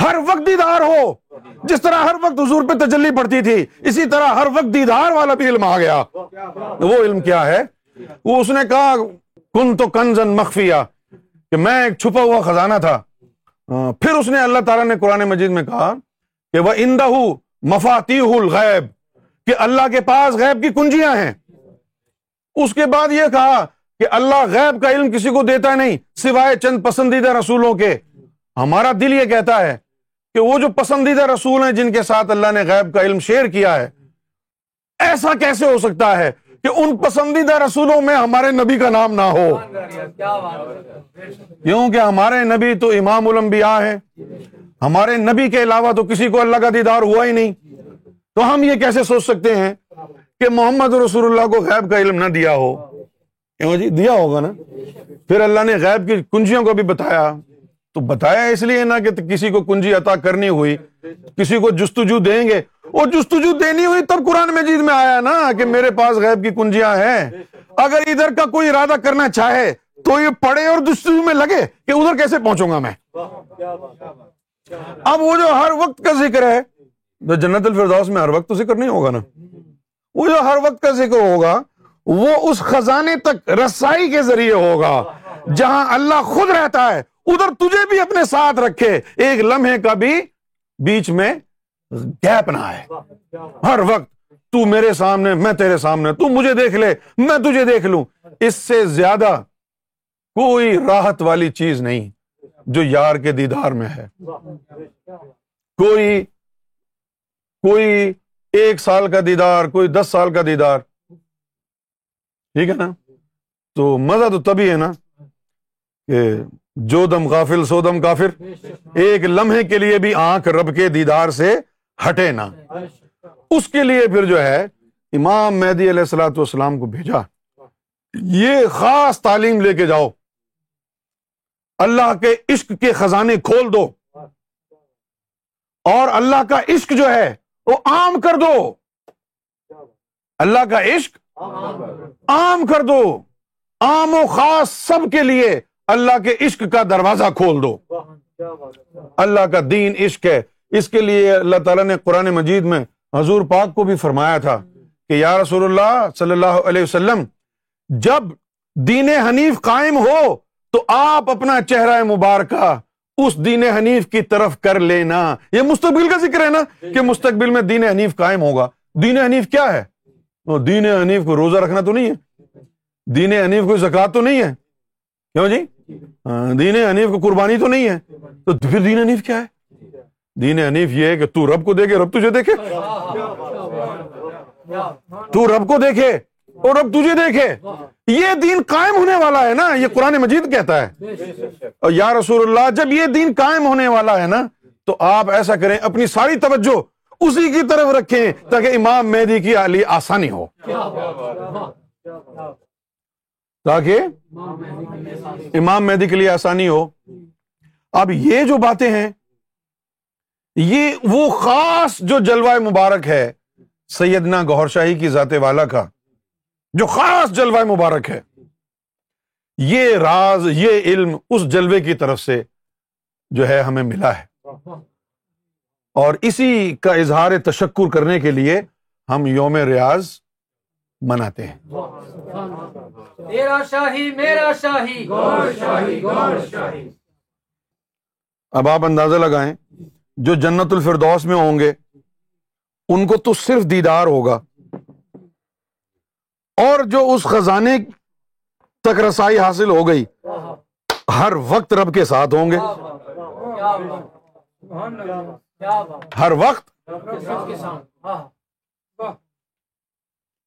ہر وقت دیدار ہو، جس طرح ہر وقت حضور پہ تجلی پڑتی تھی، اسی طرح ہر وقت دیدار والا بھی علم آ گیا۔ وہ علم کیا ہے؟ وہ اس نے کہا، کن تو کنزن مخفیہ کہ میں ایک چھپا ہوا خزانہ تھا۔ پھر اس نے اللہ تعالیٰ نے قرآن مجید میں کہا کہ وہ اندہ مفاتی الغیب کہ اللہ کے پاس غیب کی کنجیاں ہیں۔ اس کے بعد یہ کہا کہ اللہ غیب کا علم کسی کو دیتا نہیں، سوائے چند پسندیدہ رسولوں کے۔ ہمارا دل یہ کہتا ہے کہ وہ جو پسندیدہ رسول ہیں جن کے ساتھ اللہ نے غیب کا علم شیئر کیا ہے، ایسا کیسے ہو سکتا ہے کہ ان پسندیدہ رسولوں میں ہمارے نبی کا نام نہ ہو؟ کیونکہ ہمارے نبی تو امام الانبیاء ہے ہمارے نبی کے علاوہ تو کسی کو اللہ کا دیدار ہوا ہی نہیں۔ تو ہم یہ کیسے سوچ سکتے ہیں کہ محمد رسول اللہ کو غیب کا علم نہ دیا ہو؟ کیوں جی؟ دیا ہوگا نا۔ پھر اللہ نے غیب کی کنجیوں کو بھی بتایا۔ تو بتایا اس لیے نا کہ کسی کو کنجی عطا کرنی ہوئی، کسی کو جستجو دیں گے۔ وہ جستجو دینی ہوئی تب قرآن مجید میں آیا نا کہ میرے پاس غیب کی کنجیاں ہیں۔ اگر ادھر کا کوئی ارادہ کرنا چاہے تو یہ پڑے اور جستجو میں لگے کہ ادھر کیسے پہنچوں گا میں۔ اب وہ جو ہر وقت کا ذکر ہے جنت الفردوس میں ہر وقت تو ذکر نہیں ہوگا نا۔ وہ جو ہر وقت کا ذکر ہوگا وہ اس خزانے تک رسائی کے ذریعے ہوگا جہاں اللہ خود رہتا ہے، ادھر تجھے بھی اپنے ساتھ رکھے۔ ایک لمحے کا بھی بیچ میں گیپ نہ آئے۔ ہر وقت تو میرے سامنے، میں تیرے سامنے، تو مجھے دیکھ لے، میں تجھے دیکھ لوں۔ اس سے زیادہ کوئی راحت والی چیز نہیں جو یار کے دیدار میں ہے۔ کوئی کوئی ایک سال کا دیدار، کوئی دس سال کا دیدار ٹھیک ہے نا؟ تو مزہ تو تبھی ہے نا کہ جو دم غافل، سو دم کافر۔ ایک لمحے کے لیے بھی آنکھ رب کے دیدار سے ہٹے نا۔ اس کے لیے پھر جو ہے، امام مہدی علیہ السلاۃ والسلام کو بھیجا۔ یہ خاص تعلیم لے کے جاؤ۔ اللہ کے عشق کے خزانے کھول دو۔ اور اللہ کا عشق جو ہے، وہ عام کر دو۔ اللہ کا عشق عام کر دو۔ عام و خاص سب کے لیے اللہ کے عشق کا دروازہ کھول دو۔ اللہ کا دین عشق ہے۔ اس کے لیے اللہ تعالیٰ نے قرآن مجید میں حضور پاک کو بھی فرمایا تھا کہ یا رسول اللہ صلی اللہ علیہ وسلم، جب دین حنیف قائم ہو تو آپ اپنا چہرہ مبارکہ اس دین حنیف کی طرف کر لینا۔ یہ مستقبل کا ذکر ہے نا کہ مستقبل میں دین حنیف قائم ہوگا۔ دین حنیف کیا ہے؟ دین حنیف کو روزہ رکھنا تو نہیں ہے؟ دین حنیف کو زکات تو نہیں ہے؟ کیوں جی؟ ہاں، دین حنیف کو قربانی تو نہیں ہے؟ تو پھر دین حنیف کیا ہے؟ دین حنیف یہ ہے کہ تو رب کو دیکھے، رب تجھے دیکھے؟ تو رب کو دیکھے اور رب تجھے دیکھے۔ یہ دین قائم ہونے والا ہے نا، یہ قرآن مجید کہتا ہے۔ اور یا رسول اللہ، جب یہ دین قائم ہونے والا ہے نا، تو آپ ایسا کریں، اپنی ساری توجہ اسی کی طرف رکھیں تاکہ امام مہدی کی علی آسانی ہو۔ تاکہ امام مہدی کے لیے آسانی ہو۔ اب یہ جو باتیں ہیں، یہ وہ خاص جو جلوہ مبارک ہے سیدنا گور شاہی کی ذات والا کا، جو خاص جلوہ مبارک ہے۔ یہ راز، یہ علم اس جلوے کی طرف سے جو ہے ہمیں ملا ہے۔ اور اسی کا اظہار تشکر کرنے کے لیے ہم یوم ریاض مناتے ہیں اب آپ اندازہ لگائیں جو جنت الفردوس میں ہوں گے ان کو تو صرف دیدار ہوگا اور جو اس خزانے تک رسائی حاصل ہو گئی ہر وقت رب کے ساتھ ہوں گے ہر وقت؟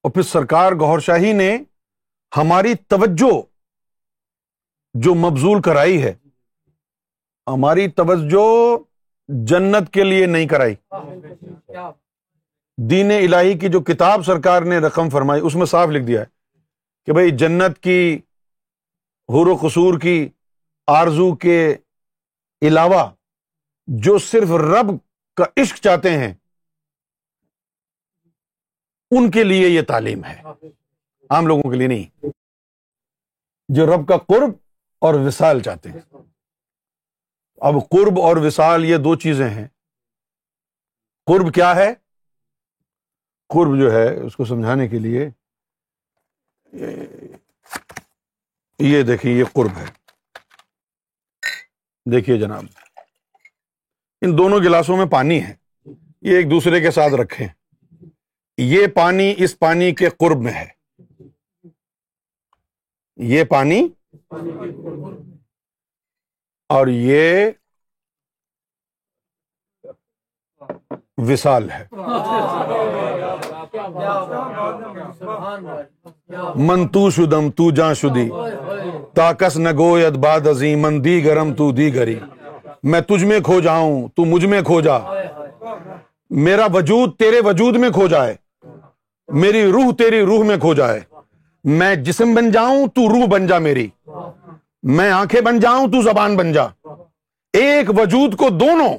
اور پھر سرکار گور شاہی نے ہماری توجہ جو مبزول کرائی ہے ہماری توجہ جنت کے لیے نہیں کرائی۔ دین الہی کی جو کتاب سرکار نے رقم فرمائی اس میں صاف لکھ دیا ہے کہ بھائی جنت کی حور و قصور کی آرزو کے علاوہ جو صرف رب کا عشق چاہتے ہیں، ان کے لیے یہ تعلیم ہے۔ عام لوگوں کے لیے نہیں۔ جو رب کا قرب اور وصال چاہتے ہیں۔ اب قرب اور وصال یہ دو چیزیں ہیں۔ قرب کیا ہے؟ قرب جو ہے، اس کو سمجھانے کے لیے، یہ دیکھیے یہ قرب ہے۔ دیکھیے جناب۔ ان دونوں گلاسوں میں پانی ہے۔ یہ ایک دوسرے کے ساتھ رکھیں۔ یہ پانی اس پانی کے قرب میں ہے۔ یہ پانی اور یہ وصال ہے۔ منتو شدم تو جا شدی۔ تاکس نگویت باد عظیم من دی گرم تو دی گری میں تجھ میں کھو جاؤں تو مجھ میں کھو جا۔ میرا وجود تیرے وجود میں کھو جائے۔ میری روح تیری روح میں کھو جائے۔ میں جسم بن جاؤں، تو روح بن جا میری۔ میں آنکھیں بن جاؤں، تو زبان بن جا۔ ایک وجود کو دونوں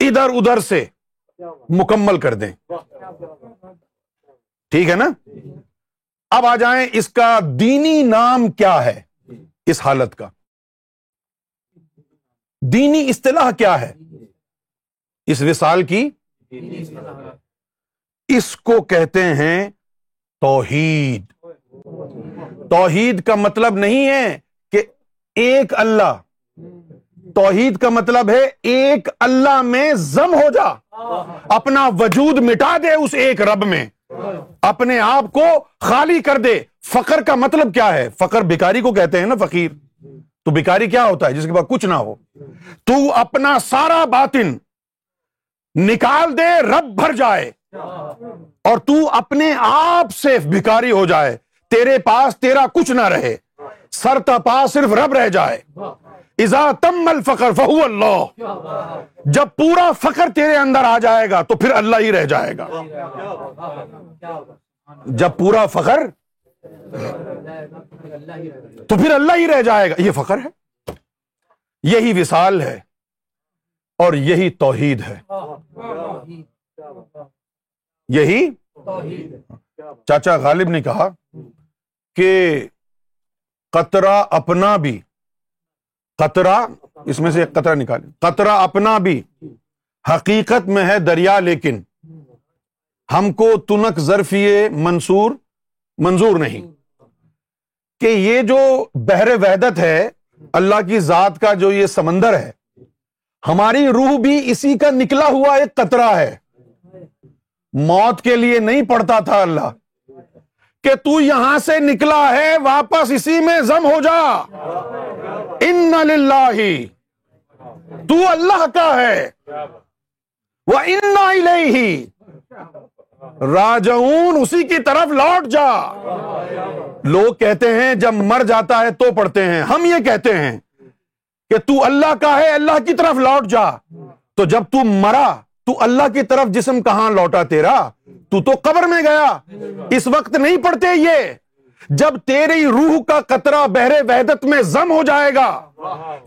ادھر ادھر سے مکمل کر دیں۔ ٹھیک ہے نا؟ اب آ جائیں، اس کا دینی نام کیا ہے؟ اس حالت کا۔ دینی اصطلاح کیا ہے؟ اس وصال کی اس کو کہتے ہیں توحید۔ توحید کا مطلب نہیں ہے کہ ایک اللہ۔ توحید کا مطلب ہے ایک اللہ میں زم ہو جا۔ اپنا وجود مٹا دے اس ایک رب میں۔ اپنے آپ کو خالی کر دے۔ فقر کا مطلب کیا ہے؟ فقر بیکاری کو کہتے ہیں نا فقیر۔ تو بیکاری کیا ہوتا ہے جس کے بعد کچھ نہ ہو؟ تو اپنا سارا باطن نکال دے، رب بھر جائے۔ اور تو اپنے آپ سے بھکاری ہو جائے۔ تیرے پاس تیرا کچھ نہ رہے۔ سر تپا صرف رب رہ جائے۔ ازا تم الفقر فہو اللہ۔ جب پورا فخر تیرے اندر آ جائے گا تو پھر اللہ ہی رہ جائے گا۔ جب پورا فخر تو پھر اللہ ہی رہ جائے گا۔ یہ فخر ہے؟ یہی وصال ہے اور یہی توحید ہے۔ یہی؟ چاچا غالب نے کہا کہ قطرہ اپنا بھی، قطرہ، اس میں سے ایک قطرہ نکالے قطرہ اپنا بھی حقیقت میں ہے دریا، لیکن ہم کو تنک ظرفی منصور منظور نہیں۔ کہ یہ جو بحر وحدت ہے، اللہ کی ذات کا جو یہ سمندر ہے، ہماری روح بھی اسی کا نکلا ہوا ایک قطرہ ہے۔ موت کے لیے نہیں پڑتا تھا اللہ۔ کہ تو یہاں سے نکلا ہے، واپس اسی میں زم ہو جا۔ ان للہ، تو اللہ کا ہے۔ وہ ان ہی راجعون اسی کی طرف لوٹ جا۔ لوگ کہتے ہیں، جب مر جاتا ہے تو پڑھتے ہیں۔ ہم یہ کہتے ہیں کہ تو اللہ کا ہے، اللہ کی طرف لوٹ جا۔ تو جب تو مرا، تو اللہ کی طرف جسم کہاں لوٹا تیرا؟ تو تو قبر میں گیا۔ اس وقت نہیں پڑھتے یہ۔ جب تیری روح کا قطرہ بہرے وحدت میں زم ہو جائے گا،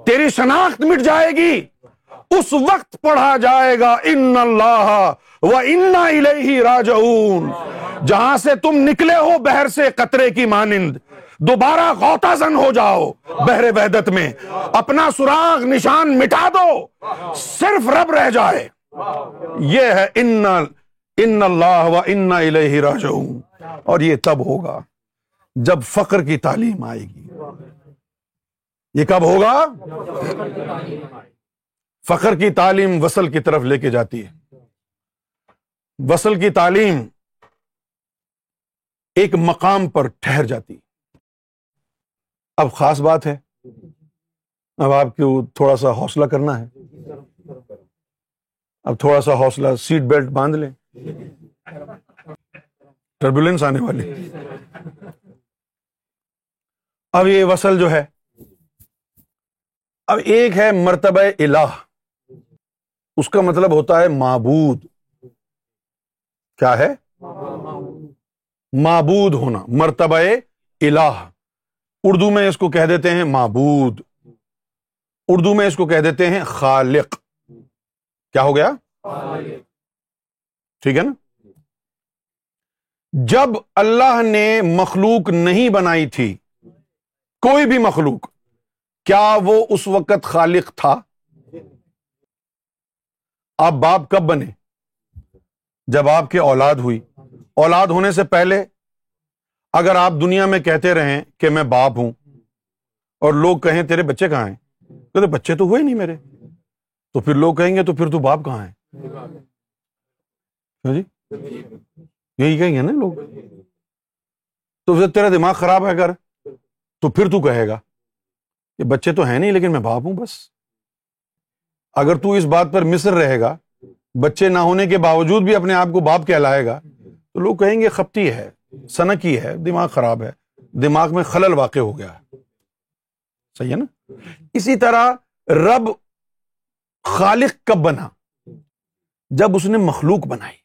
تیری شناخت مٹ جائے گی، اس وقت پڑھا جائے گا، ان اللہ و انا الیہ راجعون۔ جہاں سے تم نکلے ہو بہر سے قطرے کی مانند، دوبارہ غوطہ زن ہو جاؤ بہر وحدت میں۔ اپنا سراغ نشان مٹا دو، صرف رب رہ جائے۔ یہ ہے ان ان اللہ و انا الیہ راجعون۔ اور یہ تب ہوگا جب فقر کی تعلیم آئے گی۔ یہ کب ہوگا؟ فخر کی تعلیم وصل کی طرف لے کے جاتی ہے۔ وصل کی تعلیم ایک مقام پر ٹھہر جاتی۔ اب خاص بات ہے۔ اب آپ کو تھوڑا سا حوصلہ کرنا ہے۔ اب تھوڑا سا حوصلہ سیٹ بیلٹ باندھ لیں۔ ٹربولینس آنے والی۔ اب یہ وصل جو ہے۔ اب ایک ہے مرتبہ الہ۔ اس کا مطلب ہوتا ہے معبود۔ کیا ہے؟ معبود ہونا، مرتبہ الہ۔ اردو میں اس کو کہہ دیتے ہیں معبود۔ اردو میں اس کو کہہ دیتے ہیں خالق۔ کیا ہو گیا؟ ٹھیک ہے نا؟ جب اللہ نے مخلوق نہیں بنائی تھی، کوئی بھی مخلوق، کیا وہ اس وقت خالق تھا؟ آپ باپ کب بنے؟ جب آپ کی اولاد ہوئی۔ اولاد ہونے سے پہلے اگر آپ دنیا میں کہتے رہیں کہ میں باپ ہوں اور لوگ کہیں تیرے بچے کہاں ہیں؟ کہتے بچے تو ہوئے نہیں میرے۔ تو پھر لوگ کہیں گے تو پھر تو باپ کہاں ہے ہاں جی؟ یہی کہیں گے نا لوگ۔ تو پھر تیرا دماغ خراب ہے اگر، تو پھر تو کہے گا کہ بچے تو ہیں نہیں لیکن میں باپ ہوں بس۔ اگر تو اس بات پر مصر رہے گا بچے نہ ہونے کے باوجود بھی اپنے آپ کو باپ کہلائے گا، تو لوگ کہیں گے خپتی ہے، سنکی ہے، دماغ خراب ہے، دماغ میں خلل واقع ہو گیا۔ ہے صحیح ہے نا؟ اسی طرح رب خالق کب بنا؟ جب اس نے مخلوق بنائی۔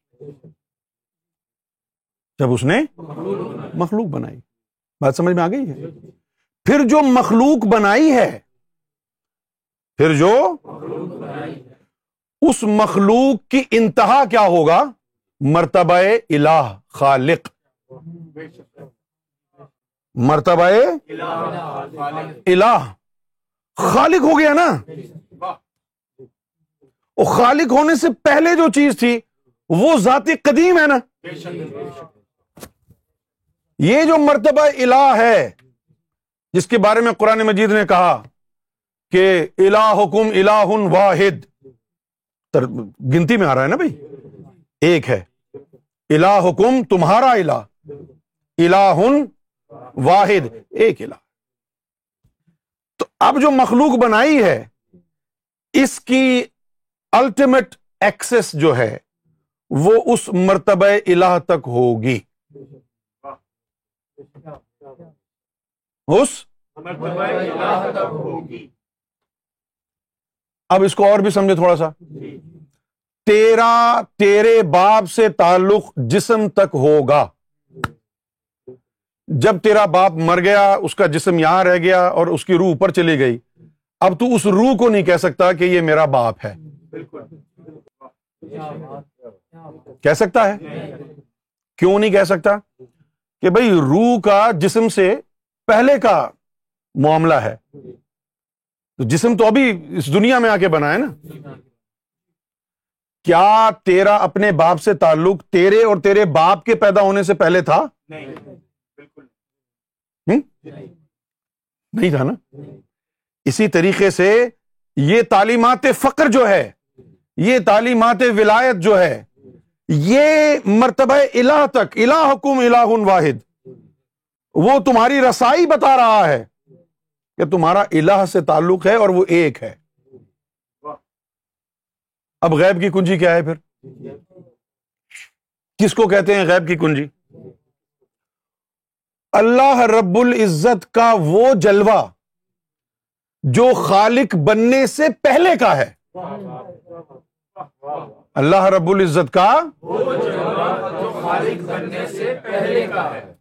جب اس نے مخلوق بنائی۔ بات سمجھ میں آ گئی ہے؟ پھر جو مخلوق بنائی ہے، پھر جو اس مخلوق کی انتہا کیا ہوگا؟ مرتبہ الہ، خالق۔ مرتبہ الہ۔ خالق ہو گیا نا؟ خالق ہونے سے پہلے جو چیز تھی، وہ ذاتی قدیم ہے نا؟ یہ جو مرتبہ الہ ہے، جس کے بارے میں قرآن مجید نے کہا کہ الہ حکم الہ واحد۔ گنتی میں آ رہا ہے نا بھائی؟ ایک ہے۔ الہ حکم تمہارا الہ۔ الہ واحد، ایک الہ۔ تو اب جو مخلوق بنائی ہے، اس کی الٹیمیٹ ایکسس جو ہے، وہ اس مرتبہ الہ تک ہوگی۔ اس اب اس کو اور بھی سمجھے تھوڑا سا۔ تیرا، تیرے باپ سے تعلق جسم تک ہوگا۔ جب تیرا باپ مر گیا، اس کا جسم یہاں رہ گیا اور اس کی روح اوپر چلی گئی۔ اب تو اس روح کو نہیں کہہ سکتا کہ یہ میرا باپ ہے۔ کہہ سکتا ہے؟ کیوں نہیں کہہ سکتا؟ کہ بھائی، روح کا جسم سے پہلے کا معاملہ ہے۔ تو جسم تو ابھی اس دنیا میں آ کے بنا ہے نا۔ کیا تیرا اپنے باپ سے تعلق تیرے اور تیرے باپ کے پیدا ہونے سے پہلے تھا؟ نہیں تھا نا؟ اسی طریقے سے یہ تعلیمات فقر جو ہے یہ تعلیمات ولایت جو ہے یہ مرتبہ الہ تک الہ حکم الہ واحد وہ تمہاری رسائی بتا رہا ہے۔ کہ تمہارا الہ سے تعلق ہے اور وہ ایک ہے۔ اب غیب کی کنجی کیا ہے پھر؟ کس کو کہتے ہیں غیب کی کنجی؟ اللہ رب العزت کا وہ جلوہ جو خالق بننے سے پہلے کا ہے۔ اللہ رب العزت کا خالق بننے سے پہلے کا ہے۔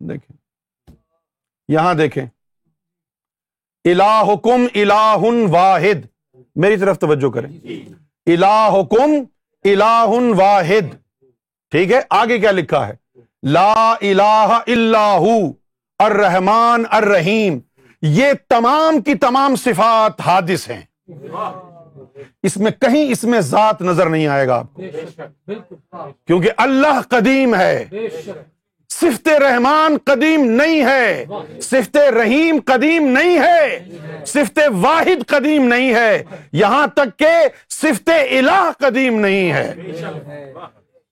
دیکھیں۔ یہاں دیکھیں۔ الہکم الہ واحد۔ میری طرف توجہ کریں۔ الہکم الہ واحد۔ ٹھیک ہے؟ آگے کیا لکھا ہے؟ لا الہ الا ہو الرحمن الرحیم۔ یہ تمام کی تمام صفات حادث ہیں۔ اس میں کہیں اس میں ذات نظر نہیں آئے گا آپ کو۔ کیونکہ اللہ قدیم ہے۔ صفت رحمان قدیم نہیں ہے۔ صفت رحیم قدیم نہیں ہے۔ صفت واحد قدیم نہیں ہے۔ یہاں تک کہ صفت الہ قدیم نہیں ہے۔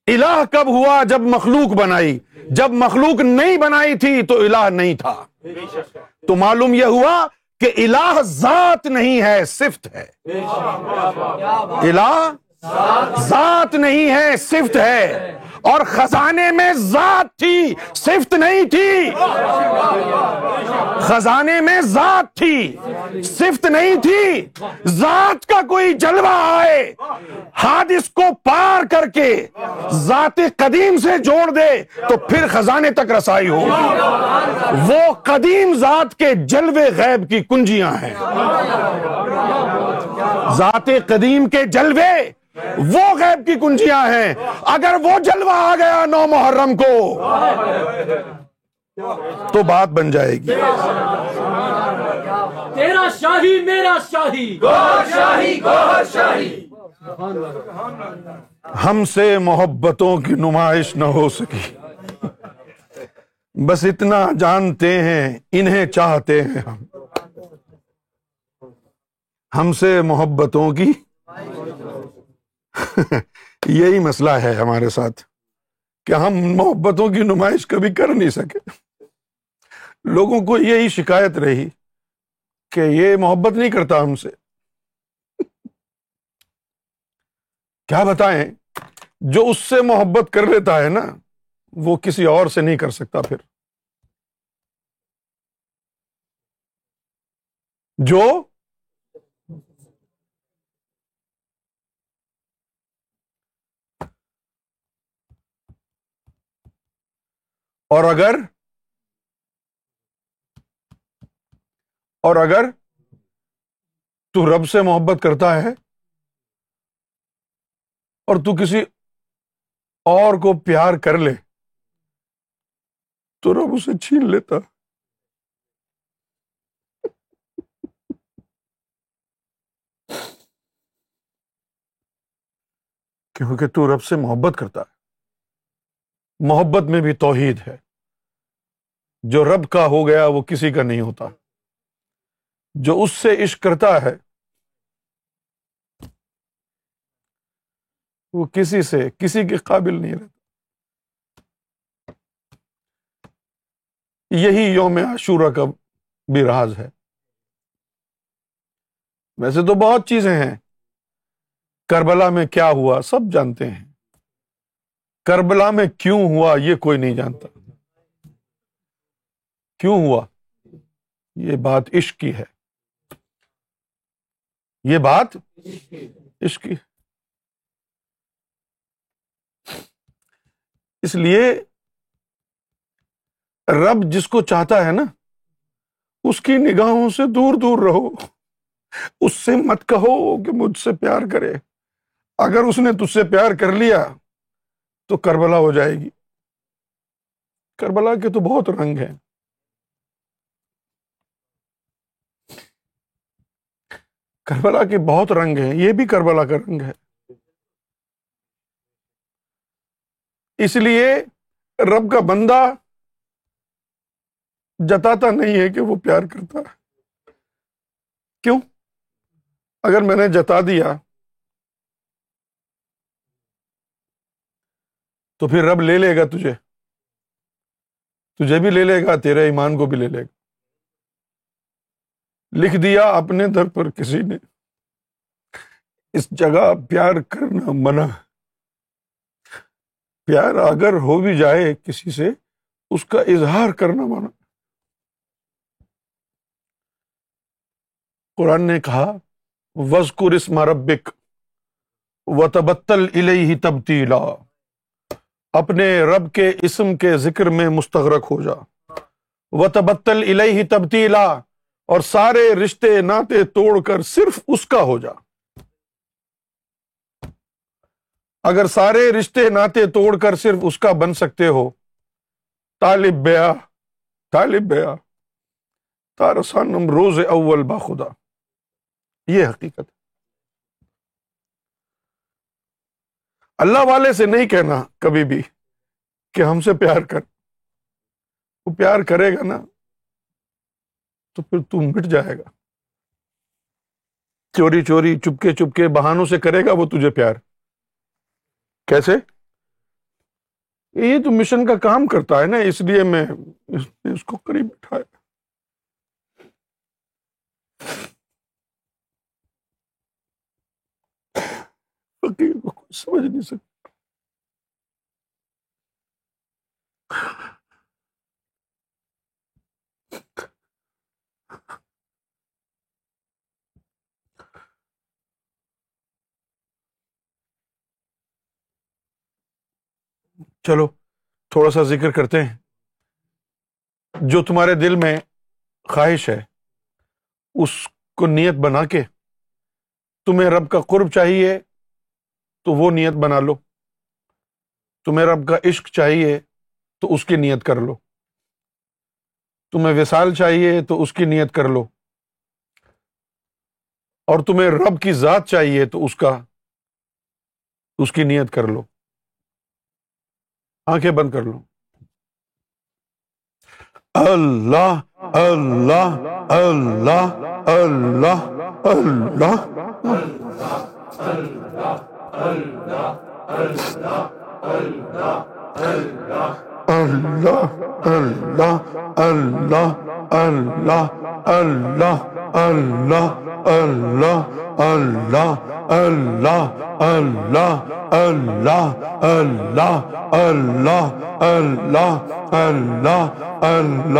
الہ کب ہوا؟ جب مخلوق بنائی۔ جب مخلوق نہیں بنائی تھی تو الہ نہیں تھا۔ تو معلوم یہ ہوا کہ الہ ذات نہیں ہے، صفت ہے۔ الہ ذات نہیں ہے، صفت ہے۔ اور خزانے میں ذات تھی، صفت نہیں تھی۔ خزانے میں ذات تھی، صفت نہیں تھی۔ ذات کا کوئی جلوہ آئے، حادث کو پار کر کے ذات قدیم سے جوڑ دے، تو پھر خزانے تک رسائی ہو وہ قدیم ذات کے جلوے غیب کی کنجیاں ہیں۔ ذات قدیم کے جلوے وہ غیب کی کنجیاں ہیں۔ اگر وہ جلوہ آ گیا نو محرم کو تو بات بن جائے گی۔ تیرا شاہی میرا شاہی۔ شاہی۔ ہم سے محبتوں کی نمائش نہ ہو سکی۔ بس اتنا جانتے ہیں انہیں چاہتے ہیں ہم۔ ہم سے محبتوں کی یہی مسئلہ ہے ہمارے ساتھ کہ ہم محبتوں کی نمائش کبھی کر نہیں سکے۔ لوگوں کو یہی شکایت رہی کہ یہ محبت نہیں کرتا ہم سے۔ کیا بتائیں؟ جو اس سے محبت کر لیتا ہے نا، وہ کسی اور سے نہیں کر سکتا پھر۔ جو اور اگر اور اگر تو رب سے محبت کرتا ہے اور تو کسی اور کو پیار کر لے، تو رب اسے چھین لیتا۔ کیونکہ تو رب سے محبت کرتا ہے۔ محبت میں بھی توحید ہے۔ جو رب کا ہو گیا وہ کسی کا نہیں ہوتا۔ جو اس سے عشق کرتا ہے وہ کسی سے، کسی کے قابل نہیں رہتا۔ یہی یوم عاشورہ کا بھی راز ہے۔ ویسے تو بہت چیزیں ہیں۔ کربلا میں کیا ہوا سب جانتے ہیں۔ کربلا میں کیوں ہوا یہ کوئی نہیں جانتا۔ کیوں ہوا؟ یہ بات عشق کی ہے۔ یہ بات عشق کی اس لیے رب جس کو چاہتا ہے نا، اس کی نگاہوں سے دور دور رہو۔ اس سے مت کہو کہ مجھ سے پیار کرے۔ اگر اس نے تجھ سے پیار کر لیا تو کربلا ہو جائے گی۔ کربلا کے تو بہت رنگ ہیں۔ کربلا کے بہت رنگ ہیں۔ یہ بھی کربلا کا رنگ ہے۔ اس لیے رب کا بندہ جتاتا نہیں ہے کہ وہ پیار کرتا ہے کیوں؟ اگر میں نے جتا دیا تو پھر رب لے لے گا تجھے۔ تجھے بھی لے لے گا، تیرے ایمان کو بھی لے لے گا۔ لکھ دیا اپنے در پر کسی نے۔ اس جگہ پیار کرنا منع۔ پیار اگر ہو بھی جائے کسی سے، اس کا اظہار کرنا منع۔ قرآن نے کہا وزقر اسم ربک و تبتل الہی تبدیلا اپنے رب کے اسم کے ذکر میں مستغرق ہو جا۔ و تبتل الہی تبتیلا اور سارے رشتے ناطے توڑ کر صرف اس کا ہو جا۔ اگر سارے رشتے ناطے توڑ کر صرف اس کا بن سکتے ہو۔ طالب بیا طالب بیا، تارسانم روز اول باخدا یہ حقیقت ہے۔ اللہ والے سے نہیں کہنا کبھی بھی کہ ہم سے پیار کر۔ وہ پیار کرے گا نا تو پھر تو مٹ جائے گا۔ چوری چوری چپکے چپکے بہانوں سے کرے گا وہ تجھے پیار۔ کیسے؟ یہ تو مشن کا کام کرتا ہے نا، اس لیے میں اس کو قریب بٹھایا۔ فقیر کو سمجھ نہیں سکتا چلو تھوڑا سا ذکر کرتے ہیں جو تمہارے دل میں خواہش ہے اس کو نیت بنا کے تمہیں رب کا قرب چاہیے تو وہ نیت بنا لو تمہیں رب کا عشق چاہیے تو اس کی نیت کر لو تمہیں وصال چاہیے تو اس کی نیت کر لو اور تمہیں رب کی ذات چاہیے تو اس کا اس کی نیت کر لو آنکھیں بند کر لو اللہ اللہ اللہ اللہ اللہ اللہ اللہ اللہ اللہ اللہ اللہ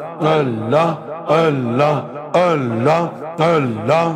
اللہ اللہ اللہ اللہ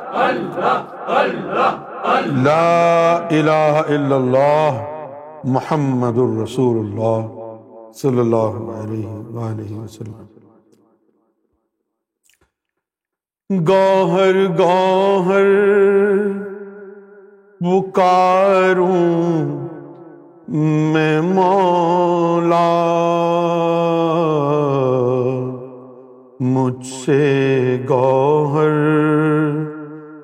لا الہ الا اللہ محمد الرسول اللہ صلی اللہ علیہ وآلہ وسلم. گوہر گوہر پکاروں میں مولا مجھ سے گوہر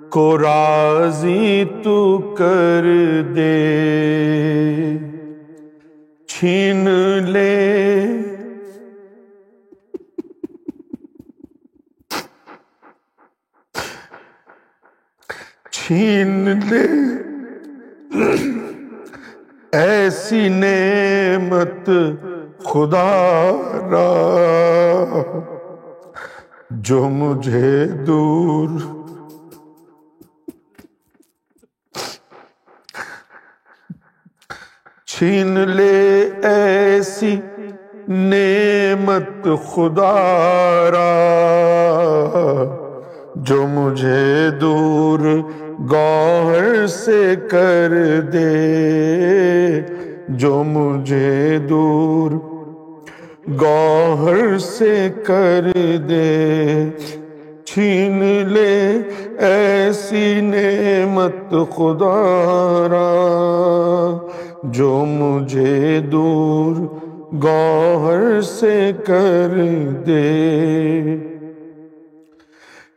کو راضی تو کر دے۔ چھین لے۔ چھین لے۔ ایسی نعمت خدا را جو مجھے دور چھین لے ایسی نعمت خدا را، جو مجھے دور گوہر سے کر دے، جو مجھے دور گوہر سے کر دے۔ چھین لے ایسی نعمت خدا را جو مجھے دور گوہر سے کر دے۔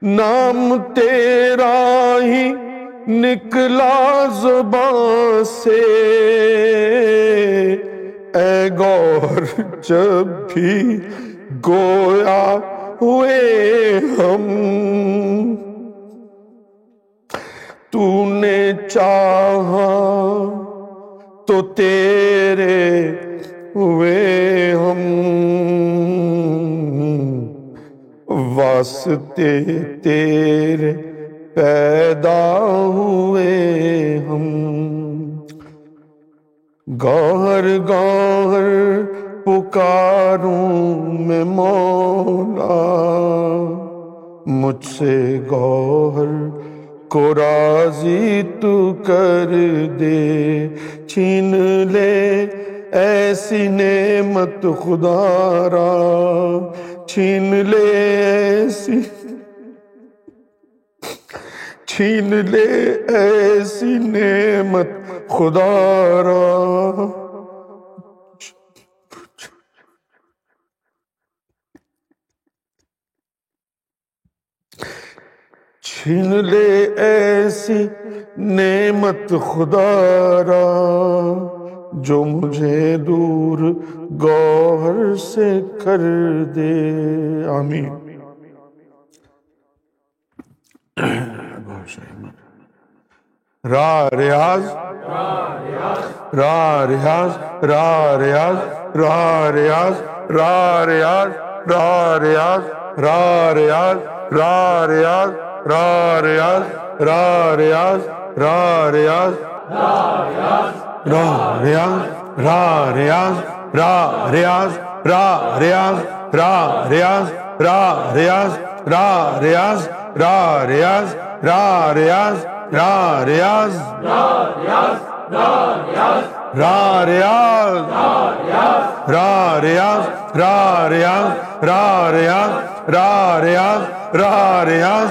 نام تیرا ہی نکلا زبان سے۔ اے گور جب بھی گویا ہوئے ہم، تو نے چاہا تو تیرے ہوئے ہم واسطے تیرے پیدا ہوئے ہم۔ گوہر گوہر پکاروں میں مولا، مجھ سے گوہر کو راضی تو کر دے۔ چھین لے ایسی نعمت خدا را۔ چھین لے ایسی چھین لے ایسی نعمت خدا را۔ چھین لے ایسی نعمت خدا را، جو مجھے دور گوہر سے کر دے۔ آمین۔ را ریاض۔ را ریاض۔ را ریاض۔ را ریاض۔ را ریاض۔ را ریاض۔ را ریاض۔ را ریاض۔ را ریاض را ریاض را ریاض را ریاض را ریاض را ریاض را ریاض را ریاض را ریاض را ریاض را ریاض را ریاض را ریاض را ریاض را ریاض را ریاض را ریاض را ریاض را ریاض را ریاض را ریاض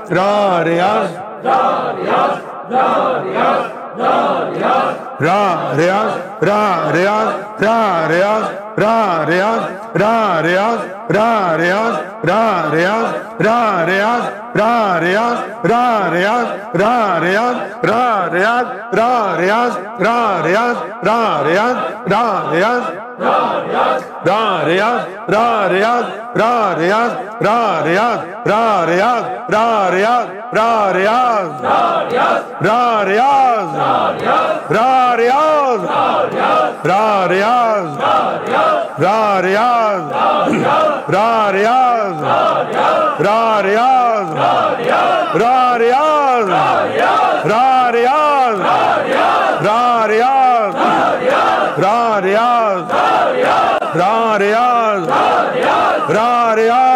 را ریاض را ریاض را ریاض را ریاض را ریاض را ریاض را ریاض را ریاض را ریاض را ریاض را ریاض را ریاض را ریاض را ریاض را ریاض را ریاض را ریاض را ریاض را ریاض را ریاض را ریاض را ریاض را ریاض را ریاض را ریاض را ریاض را ریاض را ریاض را ریاض را ریاض را ریاض را ریاض را ریاض را ریاض را ریاض راں ریاض. ریاض. راں ریاض.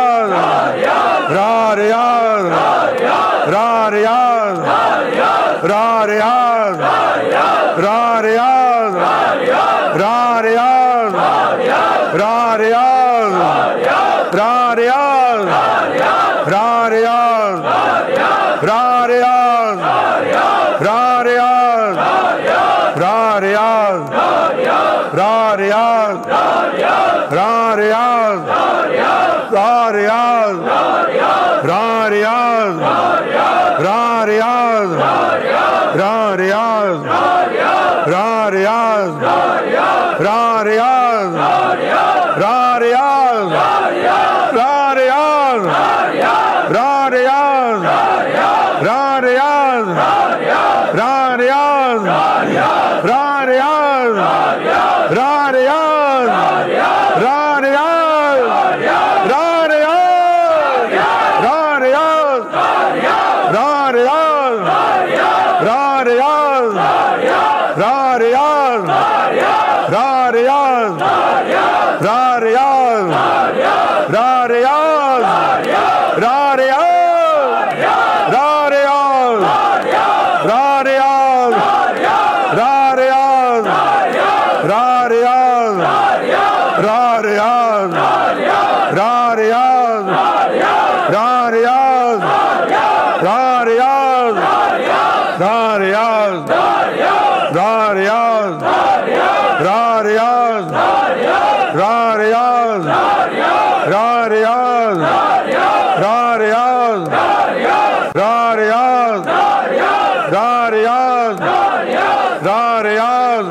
را ریاض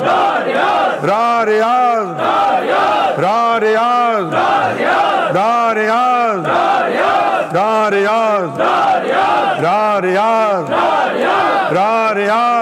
را ریاض را ریاض را ریاض را ریاض را ریاض را ریاض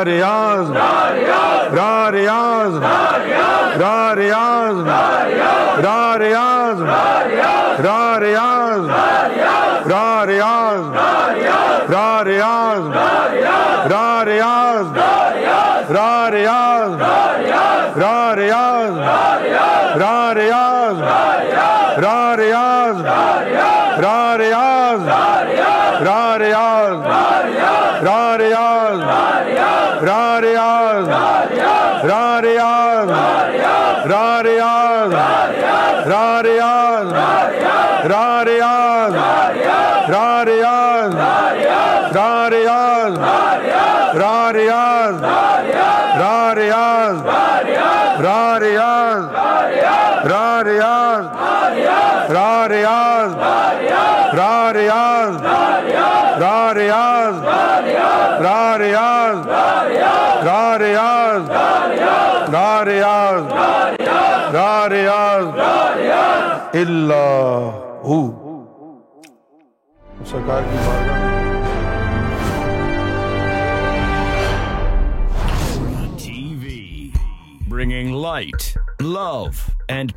پیارے اللہ ہو۔ سرکار کی بارگاہ برنگنگ لائٹ لو اینڈ